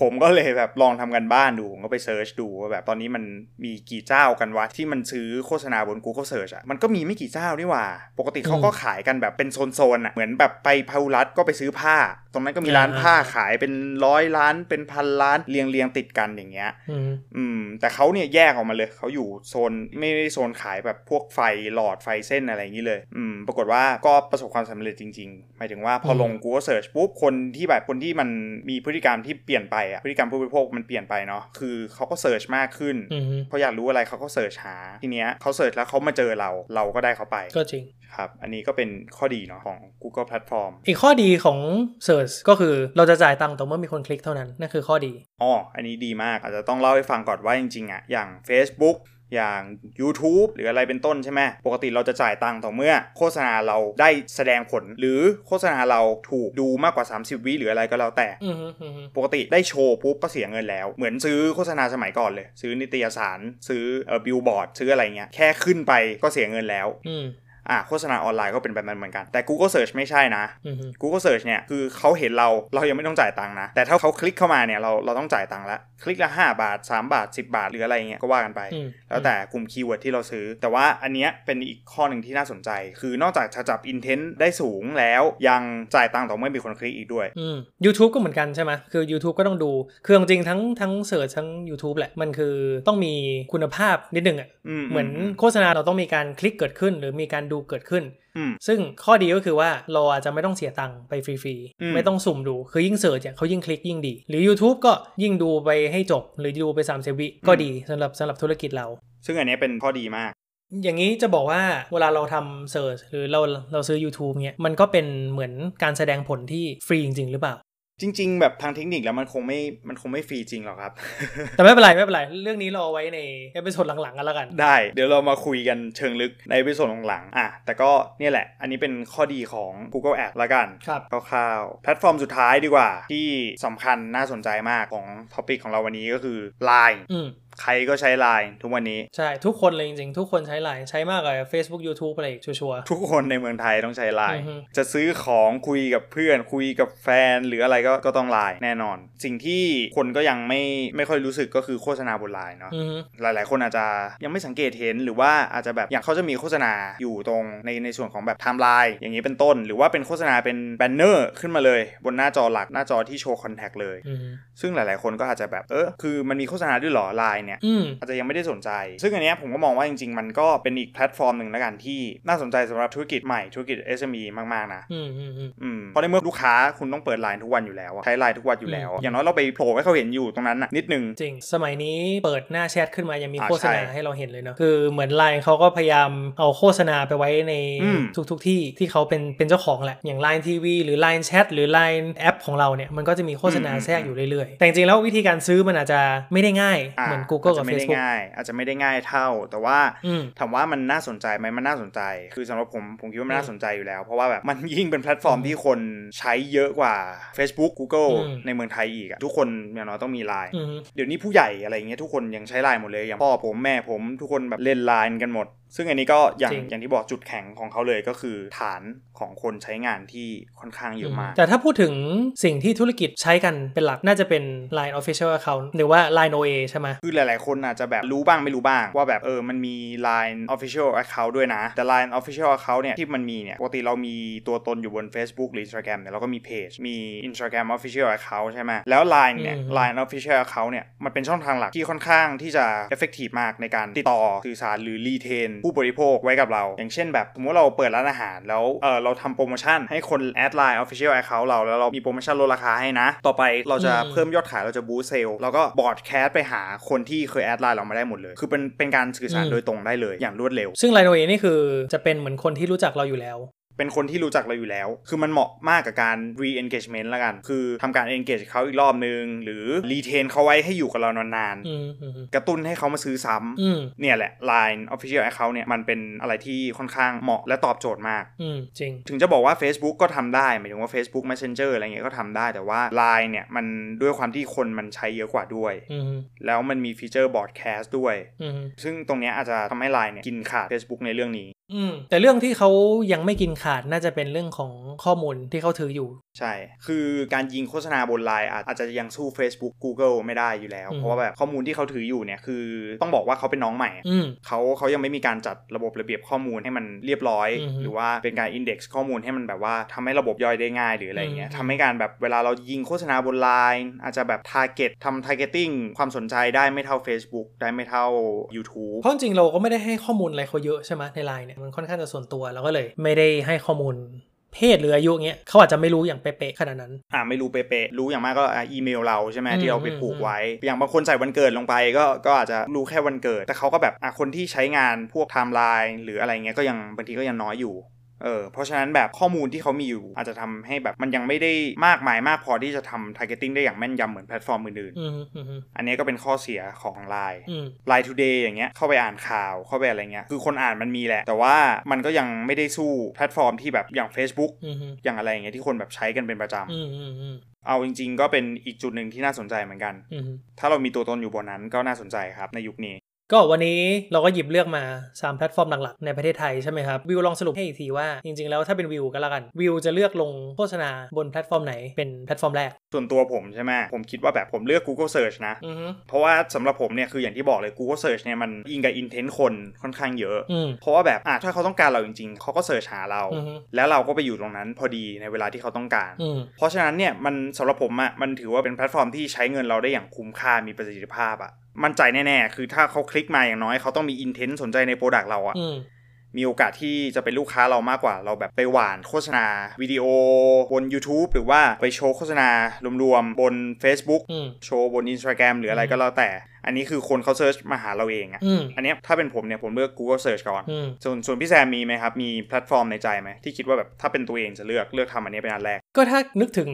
ผมก็เลยแบบลองทำกันบ้านดูผมก็ไปเซิร์ชดูว่าแบบตอนนี้มันมีกี่เจ้ากันวะที่มันซื้อโฆษณาบน Google Search อะมันก็มีไม่กี่เจ้านี่หว่า ปกติเขาก็ขายกันแบบเป็นโซนๆอะเหมือนแบบไปพาหุรัตก็ไปซื้อผ้า ตรงนั้นก็มีร้านผ้าขายเป็นร้อยล้านเป็นพันล้านเรียงเรียงๆติดกันอย่างเงี้ยอืมอืมแต่เขาเนี่ยแยกออกมาเลยเขาอยู่โซนไม่ได้โซนขายแบบพวกไฟหลอดไฟเส้นอะไรอย่างนี้เลย อืม ปรากฏว่าก็ประสบความสำเร็จจริงๆ หมายถึงว่าพอลง Google Search ปุ๊บคนที่แบบคนที่มันมีพฤติกรรมที่เปลี่ยนไปอะพฤติกรรมผู้บริโภคมันเปลี่ยนไปเนาะคือเขาก็เสิร์ชมากขึ้นอือฮึเขาอยากรู้อะไรเขาก็เสิร์ชหาทีเนี้ยเขาเสิร์ชแล้วเขามาเจอเราเราก็ได้เขาไป ก็จริงครับ อันนี้ก็เป็นข้อดีเนาะของ Google Platform อีกข้อดีของ Search ก็คือเราจะจ่ายตังค์ต่อเมื่อมีคนคลิกเท่านั้นนั่นคือข้อดีอ๋ออันนี้ดีมากอาจจะต้องเล่าให้ฟังก่อนว่าจริงๆอะอย่าง Facebook อย่าง YouTube หรืออะไรเป็นต้นใช่ไหมปกติเราจะจ่ายตังค์ต่อเมื่อ โฆษณาเราได้แสดงผล หรือโฆษณาเราถูกดูมากกว่า 30 วิหรืออะไรก็แล้วแต่อือฮึอือฮึปกติได้โชว์ปุ๊บก็เสียเงินแล้ว เหมือนซื้อโฆษณาสมัยก่อนเลย ซื้อนิตยสาร ซื้อเอ่อบิลบอร์ดซื้ออะไรเงี้ยแค่ขึ้นไปก็เสียเงินแล้วอืม อะโฆษณาออนไลน์ก็เป็นแบบนั้นเหมือนกัน แต่ Google Search ไม่ใช่นะอือฮึ Google Search เนี่ยคือเขาเห็นเราเรายังไม่ต้องจ่ายตังค์นะ แต่ถ้าเขาคลิกเข้ามาเนี่ยเราเราต้องจ่ายตังค์ละคลิกละ 5 บาท 3 บาท 10 บาท หรืออะไรเงี้ยก็ว่ากันไปอืมแล้วแต่กลุ่ม keyword ที่เราซื้อ แต่ว่าอันเนี้ยเป็นอีกข้อหนึ่งที่น่าสนใจ คือนอกจากจะจับ intent ได้สูงแล้วยังจ่ายตังค์ต่อเมื่อมีคนคลิกอีกด้วยอืม YouTube ก็เหมือนกันใช่ไหมคือ YouTube ก็ต้องดูคือจริงๆทั้งทั้ง Search ทั้ง YouTube แหละมันคือต้องมีคุณภาพนิดนึงอะอืมเหมือนโฆษณาเราต้องมีการคลิกเกิดขึ้น หรือมีการดูเกิดขึ้นอืมซึ่งข้อดีก็คือว่าเราอาจจะไม่ต้องเสียตังค์ไปฟรีอืมๆไม่ต้องสุ่มดู คือยิ่งเสิร์ชเนี่ยเขายิ่งคลิกยิ่งดี หรือ YouTube ก็ยิ่งดูไปให้จบ หรือดูไป3ามสิบวิก็ดีสำหรับสำหรับธุรกิจเรา ซึ่งอันเนี้ยเป็นข้อดีมากอย่างนี้จะบอกว่าเวลาเราทำ search หรือเราเราซื้อ YouTube เนี่ยมันก็เป็นเหมือนการแสดงผลที่ฟรีจริง ๆ หรือเปล่า จริง ๆ แบบทางเทคนิคแล้วมันคงไม่มันคงไม่ฟรีจริงหรอกครับ แต่ไม่เป็นไรไม่เป็นไร เรื่องนี้เราเอาไว้ใน episode หลังๆกันแล้วกัน ได้ เดี๋ยวเรามาคุยกันเชิงลึกในวิดีโอหลังๆอะแต่ก็เนี่ยแหละ อันนี้เป็นข้อดีของ Google Ads ละกันครับคร่าวๆแพลตฟอร์มสุดท้ายดีกว่า ที่สำคัญน่าสนใจมากของtopic ของเราวันนี้ก็คือ Line อืม ใครก็ใช้ Line ทุกวันนี้ ใช่ ทุกคนเลยจริงๆ ทุกคนใช้ไลน์ใช้มากกว่า Facebook YouTube อะไรอีกชัวร์ทุกคนในเมืองไทยต้องใช้ Line อือฮึจะซื้อของคุยกับเพื่อนคุยกับแฟน หรืออะไรก็ก็ต้อง Line แน่นอน สิ่งที่คนก็ยังไม่ไม่ค่อยรู้สึกก็คือโฆษณาบน Line เนาะๆอือฮึหลาย ๆ คนอาจจะยังไม่สังเกตเห็นหรือว่าอาจจะแบบอย่างเขาจะมีโฆษณาอยู่ตรงในในส่วนของแบบไทม์ไลน์อย่างนี้เป็นต้น หรือว่าเป็นโฆษณาเป็น banner ขึ้นมาเลย บนหน้าจอหลักหน้าจอที่โชว์ contact เลยอือฮึซึ่งหลาย ๆ คนก็อาจจะแบบเออคือมันมีโฆษณาด้วยเหรอไลน์เนี่ยอืมอาจจะยังไม่ได้สนใจ ซึ่งอันเนี้ยผมก็มองว่าจริงๆ มันก็เป็นอีกแพลตฟอร์มหนึ่งแล้วกันที่น่าสนใจสำหรับธุรกิจใหม่ธุรกิจ SME มากๆนะอืมอืมอืมอืมเพราะในเมื่อลูกค้าคุณต้องเปิดไลน์ทุกวันอยู่แล้วอะใช้ไลน์ทุกวันอยู่แล้ว อย่างน้อยเราไปโผล่ให้เขาเห็นอยู่ตรงนั้นน่ะนิดนึงจริง สมัยนี้เปิดหน้าแชทขึ้นมายังมีอ่าโฆษณาใช่ให้เราเห็นเลยเนาะคือเหมือนไลน์เขาก็พยายามเอาโฆษณาไปไว้ในอืมทุกๆที่ที่เขาเป็นเป็นเจ้าของแหละ อย่าง Line TV หรือ Line Chat หรือ Line แอปของเราเนี่ยมันก็จะมีโฆษณาอืมแทรกอยู่เรื่อยๆ แต่จริงๆแล้ววิธีการซื้อมันอาจจะไม่ได้ง่ายอ่าเหมือน Google อาจกับจะไม่ได้ Facebook ง่ายอาจจะไม่ได้ง่ายเท่า แต่ว่าอืมถามว่ามันน่าสนใจไหมมันน่าสนใจ คือสำหรับผมผมคิดว่ามันอืมน่าสนใจอยู่แล้ว เพราะว่าแบบมันยิ่งเป็นแพลตฟอร์มที่คนใช้เยอะกว่า Facebook Google อืมในเมืองไทยอีกอะทุกคนอย่างน้อยต้องมีไลน์อืมเดี๋ยวนี้ผู้ใหญ่อะไรเงี้ยทุกคนยังใช้ไลน์หมดเลยอย่างพ่อผมแม่ผมทุกคนแบบเล่นไลน์กันหมดซึ่งอันนี้ก็อย่างจริงอย่างที่บอกจุดแข็งของเขาเลยก็คือฐานของคนใช้งานที่ค่อนข้างเยอะมาก แต่ถ้าพูดถึงสิ่งที่ธุรกิจใช้กันเป็นหลักน่าจะเป็น Line Official Account หรือว่า Line OA ใช่ไหมคือหลายๆ คนอาจจะแบบรู้บ้างไม่รู้บ้าง ว่าแบบเออมันมี Line Official Account ด้วยนะ แต่ Line Official Account เนี่ยที่มันมีเนี่ยปกติเรามีตัวตนอยู่บน Facebook หรือ Instagram เนี่ยเราก็มีเพจมี Instagram Official Account ใช่ไหมแล้ว Line เนี่ยอืม Line Official Account เนี่ยมันเป็นช่องทางหลักที่ค่อนข้างที่จะ effective มากในการติดต่อสื่อสารหรือ retain ผู้บริโภคไว้กับเรา อย่างเช่นแบบสมมติเราเปิดร้านอาหารแล้วเออเราทำโปรโมชั่นให้คนแอด Line Official Account เราแล้วเรามีโปรโมชั่นลดราคาให้นะ ต่อไปเราจะอืมเพิ่มยอดขายเราจะบูสเซลแล้วก็บอร์ดแคสไปหาคนที่เคยแอดไลน์เรามาได้หมดเลย คือเป็นเป็นการสื่อสารโดยตรงได้เลยอย่างรวดเร็ว ซึ่ง Line OA นี่คือจะเป็นเหมือนคนที่รู้จักเราอยู่แล้ว เป็นคนที่รู้จักเราอยู่แล้ว คือมันเหมาะมากกับการ re-engagement ละกัน คือทำการ engage เขาอีกรอบนึง หรือ retain เขาไว้ให้อยู่กับเรานานอืมอืมๆกระตุ้นให้เขามาซื้อซ้อืมำเนี่ยแหละ Line Official Account เนี่ยมันเป็นอะไรที่ค่อนข้างเหมาะและตอบโจทย์มากอืมจริง ถึงจะบอกว่า Facebook ก็ทำได้หมายถึงว่า Facebook Messenger อะไรเงี้ยก็ทำได้แต่ว่า Line เนี่ยมันด้วยความที่คนมันใช้เยอะกว่าด้วยอืมแล้วมันมี feature broadcast ด้วยอืมซึ่งตรงเนี้ยอาจจะทำให้ Line เนี่ยกินขาด Facebook ในเรื่องนี้ อืมแต่เรื่องที่เขายังไม่กินขาดน่าจะเป็นเรื่องของข้อมูลที่เขาถืออยู่ ใช่ คือการยิงโฆษณาบนไลน์อาจอาจจะยังสู้ Facebook Google ไม่ได้อยู่แล้วอืมเพราะว่าแบบข้อมูลที่เขาถืออยู่เนี่ยคือต้องบอกว่าเขาเป็นน้องใหม่อืมเขาเขายังไม่มีการจัดระบบระเบียบข้อมูลให้มันเรียบร้อยอือฮึหรือว่าเป็นการ index ข้อมูลให้มันแบบว่าทำให้ระบบย่อยได้ง่ายหรืออะไรเงี้ยอืมทำให้การแบบเวลาเรายิงโฆษณาบนไลน์อาจจะแบบ target ทำ targeting ความสนใจได้ไม่เท่า Facebook ได้ไม่เท่า YouTube เพราะจริงๆเราก็ไม่ได้ให้ข้อมูลอะไรเขาเยอะใช่ไหมในไลน์เนี่ยมันค่อนข้างจะส่วนตัวเราก็เลย ไม่ได้ให้ข้อมูล เพศหรืออายุเงี้ยเขาอาจจะไม่รู้อย่างเป๊ะๆขนาดนั้น อ่าไม่รู้เป๊ะๆรู้อย่างมากก็อะอีเมลเราใช่ไหมอืมที่เราไปผูกอืมไว้ อย่างบางคนใส่วันเกิดลงไปก็ก็อาจจะรู้แค่วันเกิด แต่เขาก็แบบอะคนที่ใช้งานพวกไทม์ไลน์หรืออะไรเงี้ยก็ยังบางทีก็ยังน้อยอยู่ เออเพราะฉะนั้นแบบข้อมูลที่เขามีอยู่ อาจจะทำให้แบบมันยังไม่ได้มากมายมากพอที่จะทำ targeting ได้อย่างแม่นยำเหมือนแพลตฟอร์มอื่นอืมอืมอืมๆอันนี้ก็เป็นข้อเสียของ Line อืม Line Today อย่างเงี้ยเข้าไปอ่านข่าวเข้าไปอะไรเงี้ยคือคนอ่านมันมีแหละ แต่ว่ามันก็ยังไม่ได้สู้แพลตฟอร์มที่แบบอย่าง Facebook อืมอย่างอะไรอย่างเงี้ยที่คนแบบใช้กันเป็นประจำอืมอืมอืมเอาจริง ๆ ก็เป็นอีกจุดหนึ่งที่น่าสนใจเหมือนกันอืมถ้าเรามีตัวตนอยู่บนนั้นก็น่าสนใจครับในยุคนี้ ก็วันนี้เราก็หยิบเลือกมา 3 แพลตฟอร์มหลักๆ ในประเทศไทยใช่ไหมครับ วิวลองสรุปให้อีกทีว่า จริงๆ แล้วถ้าเป็นวิวก็แล้วกัน วิวจะเลือกลงโฆษณาบนแพลตฟอร์มไหนเป็นแพลตฟอร์มแรก ส่วนตัวผมใช่ไหมผมคิดว่าแบบผมเลือก Google Search นะอืมเพราะว่าสำหรับผมเนี่ยคืออย่างที่บอกเลย Google Search เนี่ยมันอิงกับ intent คนค่อนข้างเยอะอืมเพราะว่าแบบอะถ้าเขาต้องการเราจริงๆเขาก็ search หาเราอืมแล้วเราก็ไปอยู่ตรงนั้นพอดีในเวลาที่เขาต้องการอืมเพราะฉะนั้นเนี่ยมันสำหรับผมอะ่ะมันถือว่าเป็นแพลตฟอร์มที่ใช้เงินเราได้อย่างคุ้มค่ามีประสิทธิภาพอะ่ะ มั่นใจแน่ๆ คือถ้าเขาคลิกมาอย่างน้อยเขาต้องมี intent สนใจใน product เราอะ่ะอืมมีโอกาสที่จะเป็นลูกค้าเรามากกว่า เราแบบไปหว่านโฆษณาวิดีโอบน YouTube หรือว่าไปโชว์โฆษณารวมๆ บน Facebook อืมโชว์บน Instagram หรืออะไรก็แล้วแต่อันนี้คือคนเขา search มาหาเราเองอะอืมอันเนี้ยถ้าเป็นผมเนี่ยผมเลือก Google Search ก่อนอืมส่วนส่วนพี่แซมมีไหมครับ มีแพลตฟอร์มในใจไหมที่คิดว่าแบบถ้าเป็นตัวเองจะเลือกเลือกทำอันนี้เป็นอันแรก ก็ถ้านึกถึง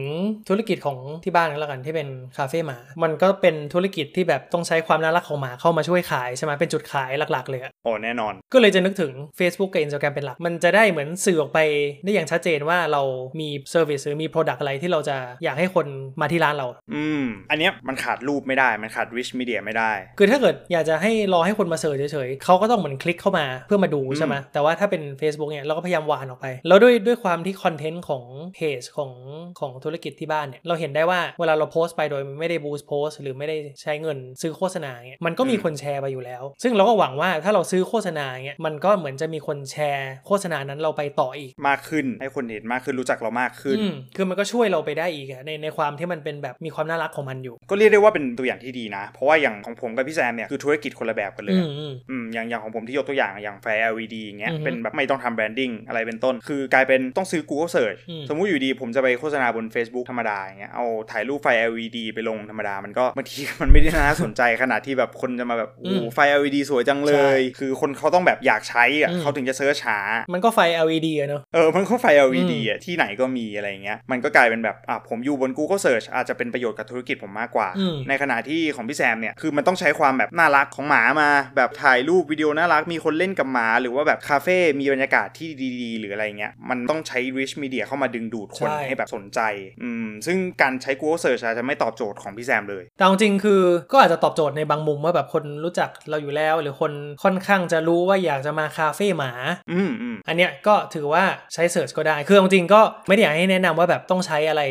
ธุรกิจของที่บ้านก็แล้วกันที่เป็นคาเฟ่หมา มันก็เป็นธุรกิจที่แบบต้องใช้ความน่ารักของหมาเข้ามาช่วยขายใช่ไหมเป็นจุดขายหลักๆเลยอะโอ้แน่นอน ก็เลยจะนึกถึง Facebook กับ Instagram เป็นหลัก มันจะได้เหมือนสื่อออกไปได้อย่างชัดเจนว่าเรามี service หรือมี Product อะไรที่เราจะอยากให้คนมาที่ร้านเรา อืม อันเนี้ยมันขาดรูปไม่ได้มันขาด rich media ไม่ได้ คือถ้าเกิดอยากจะให้รอให้คนมา search เฉยๆเขาก็ต้องเหมือนคลิกเข้ามาเพื่อมาดูใช่ไหมแต่ว่าถ้าเป็น Facebook เนี่ยเราก็พยายามหว่านออกไป แล้วด้วยด้วยความที่ content ของเพจของของธุรกิจที่บ้านเนี่ยเราเห็นได้ว่าเวลาเราโพสต์ไปโดยไม่ได้ boost post หรือไม่ได้ใช้เงินซื้อโฆษณาเนี่ยมันก็มีอืมคนแชร์ไปอยู่แล้ว ซึ่งเราก็หวังว่าถ้าเราซื้อโฆษณาเนี่ยมันก็เหมือนจะมีคนแชร์โฆษณานั้นเราไปต่ออีกมากขึ้นให้คนเห็นมากขึ้นรู้จักเรามากขึ้นอืมคือมันก็ช่วยเราไปได้อีกอะในในความที่มันเป็นแบบมีความน่ารักของมันอยู่ ก็เรียกได้ว่าเป็นตัวอย่างที่ดีนะ เพราะว่าอย่างของผมกับพี่แซมเนี่ยคือธุรกิจคนละแบบกันเลยอือะมอืมอืมอย่างอย่างของผมที่ยกตัวอย่างอย่างไฟ LED อย่างเงี้ยอือฮึเป็นแบบไม่ต้องทำ branding อะไรเป็นต้น คือกลายเป็นต้องซื้อ Google Search อืมสมมุติอยู่ดีผมจะไปโฆษณาบน Facebook ธรรมดาอย่างเงี้ยเอาถ่ายรูปไฟ LED ไปลงธรรมดามันก็บางทีมันไม่ได้น่าสนใจขนาดที่แบบคนจะมาแบบโอ้โหไฟ LED สวยจังเลย คือคนเขาต้องแบบอยากใช้อะเขาถึงจะ search หา มันก็ไฟ LED อะเนอะเออมันก็ไฟ LED อะที่ไหนก็มีอะไรเงี้ยมันก็กลายเป็นแบบอะผมอยู่บน Google Search อาจจะเป็นประโยชน์กับธุรกิจผมมากกว่าอืมในขณะที่ของพี่แซมเนี่ยคือมันต้องใช้ความแบบน่ารักของหมามาแบบถ่ายรูปวิดีโอน่ารักมีคนเล่นกับหมา หรือว่าแบบคาเฟ่มีบรรยากาศที่ดีๆ หรืออะไรเงี้ยมันต้องใช้ rich media เข้ามาดึงดูดคนใช่ให้แบบสนใจอืมซึ่งการใช้ Google Search อาจจะไม่ตอบโจทย์ของพี่แซมเลย แต่เอาจริงๆคือก็อาจจะตอบโจทย์ในบางมุมว่าแบบคนรู้จักเราอยู่แล้ว หรือคนค่อนข้างจะรู้ว่าอยากจะมาคาเฟ่หมา อืมอืมอันเนี้ยก็ถือว่าใช้เสิร์ชก็ได้ คือเอาจริงๆก็ไม่ได้อยากให้แนะนำว่าแบบต้องใช้อะไร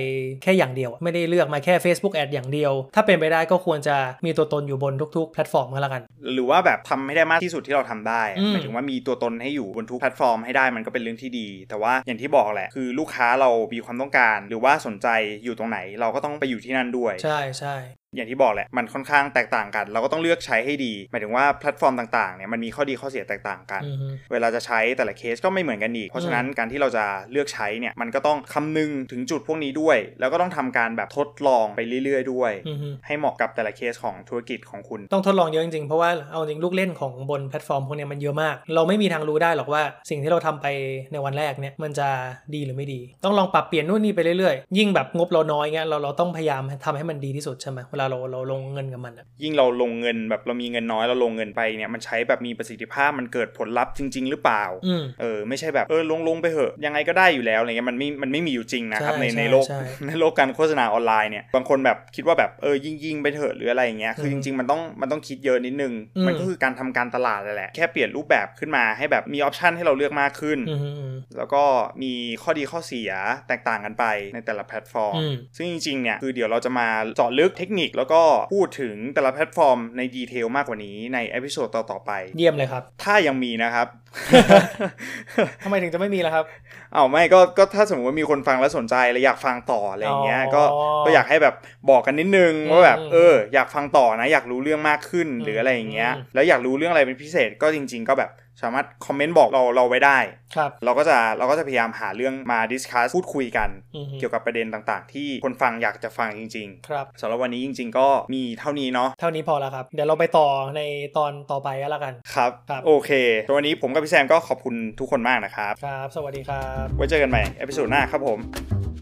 แค่อย่างเดียว ไม่ได้เลือกมาแค่ Facebook Ad อย่างเดียว ถ้าเป็นไปได้ก็ควรจะมีตัวตนอยู่บนทุกๆแพลตฟอร์มก็แล้วกัน หรือว่าแบบทำให้ได้มากที่สุดที่เราทำได้อะอืมหมายถึงว่ามีตัวตนให้อยู่บนทุกแพลตฟอร์มให้ได้มันก็เป็นเรื่องที่ดี แต่ว่าอย่างที่บอกแหละ คือลูกค้าเรามีความต้องการ หรือว่าสนใจอยู่ตรงไหน เราก็ต้องไปอยู่ที่นั่นด้วย ใช่ใช่ อย่างที่บอกแหละมันค่อนข้างแตกต่างกัน เราก็ต้องเลือกใช้ให้ดี หมายถึงว่าแพลตฟอร์มต่างๆเนี่ยมันมีข้อดีข้อเสียแตกต่างกันอือฮึเวลาจะใช้แต่ละเคสก็ไม่เหมือนกันอีก เพราะฉะนั้นการที่เราจะเลือกใช้เนี่ยมันก็ต้องคำนึงถึงจุดพวกนี้ด้วย แล้วก็ต้องทำการแบบทดลองไปเรื่อย ๆ ด้วยอือฮึให้เหมาะกับแต่ละเคสของธุรกิจของคุณ ต้องทดลองเยอะจริงๆเพราะว่าเอาจริงลูกเล่นของบนแพลตฟอร์มพวกเนี้ยมันเยอะมาก เราไม่มีทางรู้ได้หรอกว่าสิ่งที่เราทำไปในวันแรกเนี่ยมันจะดีหรือไม่ดี ต้องลองปรับเปลี่ยนนู่นนี่ไปเรื่อยๆ ยิ่งแบบงบเราน้อยเงี้ยเราเราต้องพยายามทำให้มันดีที่สุดใช่ไหมเวลาลาเราเราลงเงินกับมันอะยิ่งเราลงเงินแบบเรามีเงินน้อยเราลงเงินไปเนี่ยมันใช้แบบมีประสิทธิภาพมันเกิดผลลัพธ์จริง ๆ หรือเปล่าอืมเออไม่ใช่แบบเออลงลงไปเหอะยังไงก็ได้อยู่แล้วอะไรเงี้ยมันไม่มันไม่มีอยู่จริงนะครับใช่ในใช่ในโลกใช่ในโลกการโฆษณาออนไลน์เนี่ยบางคนแบบคิดว่าแบบเออยิงยิงๆไปเถอะหรืออะไรอย่างเงี้ยคือจริง ๆ มันต้องมันต้องคิดเยอะนิดนึงอืมมันก็คือการทำการตลาดนั่นแหละแค่เปลี่ยนรูปแบบขึ้นมาให้แบบมี option ให้เราเลือกมากขึ้นอืมอืมแล้วก็มีข้อดีข้อเสียแตกต่างกันไปในแต่ละแพลตฟอร์มอืมซึ่งจริงๆเนี่ยคือเดี๋ยวเราจะมาเจาะลึกเทคนิคแล้วก็พูดถึงแต่ละแพลตฟอร์มใน detail มากกว่านี้ใน episode ต่อๆไป เยี่ยมเลยครับ ถ้ายังมีนะครับ ทำไมถึงจะไม่มีล่ะครับอ้าวไม่ก็ก็ถ้าสมมติว่ามีคนฟังแล้วสนใจและอยากฟังต่ออะไรอย่างเงี้ยอ๋อก็ก็อยากให้แบบบอกกันนิดนึงอืมว่าแบบอืมเอออยากฟังต่อนะ อยากรู้เรื่องมากขึ้นหรืออะไรอย่างเงี้ยอืมแล้วอยากรู้เรื่องอะไรเป็นพิเศษก็จริง ๆ ก็แบบ สามารถ comment บอกเราเราไว้ได้ครับเราก็จะเราก็จะพยายามหาเรื่องมา discuss พูดคุยกันอืมเกี่ยวกับประเด็นต่างๆ ที่คนฟังอยากจะฟังจริงครับๆสำหรับวันนี้จริง ๆ ก็มีเท่านี้เนาะเท่านี้พอแล้วครับเดี๋ยวเราไปต่อในตอนต่อไปก็แล้วกันครับครับโอเคสำหรับวันนี้ผมกับพี่แซมก็ขอบคุณทุกคนมากนะครับครับ สวัสดีครับไว้เจอกันใหม่ episode หน้าครับผม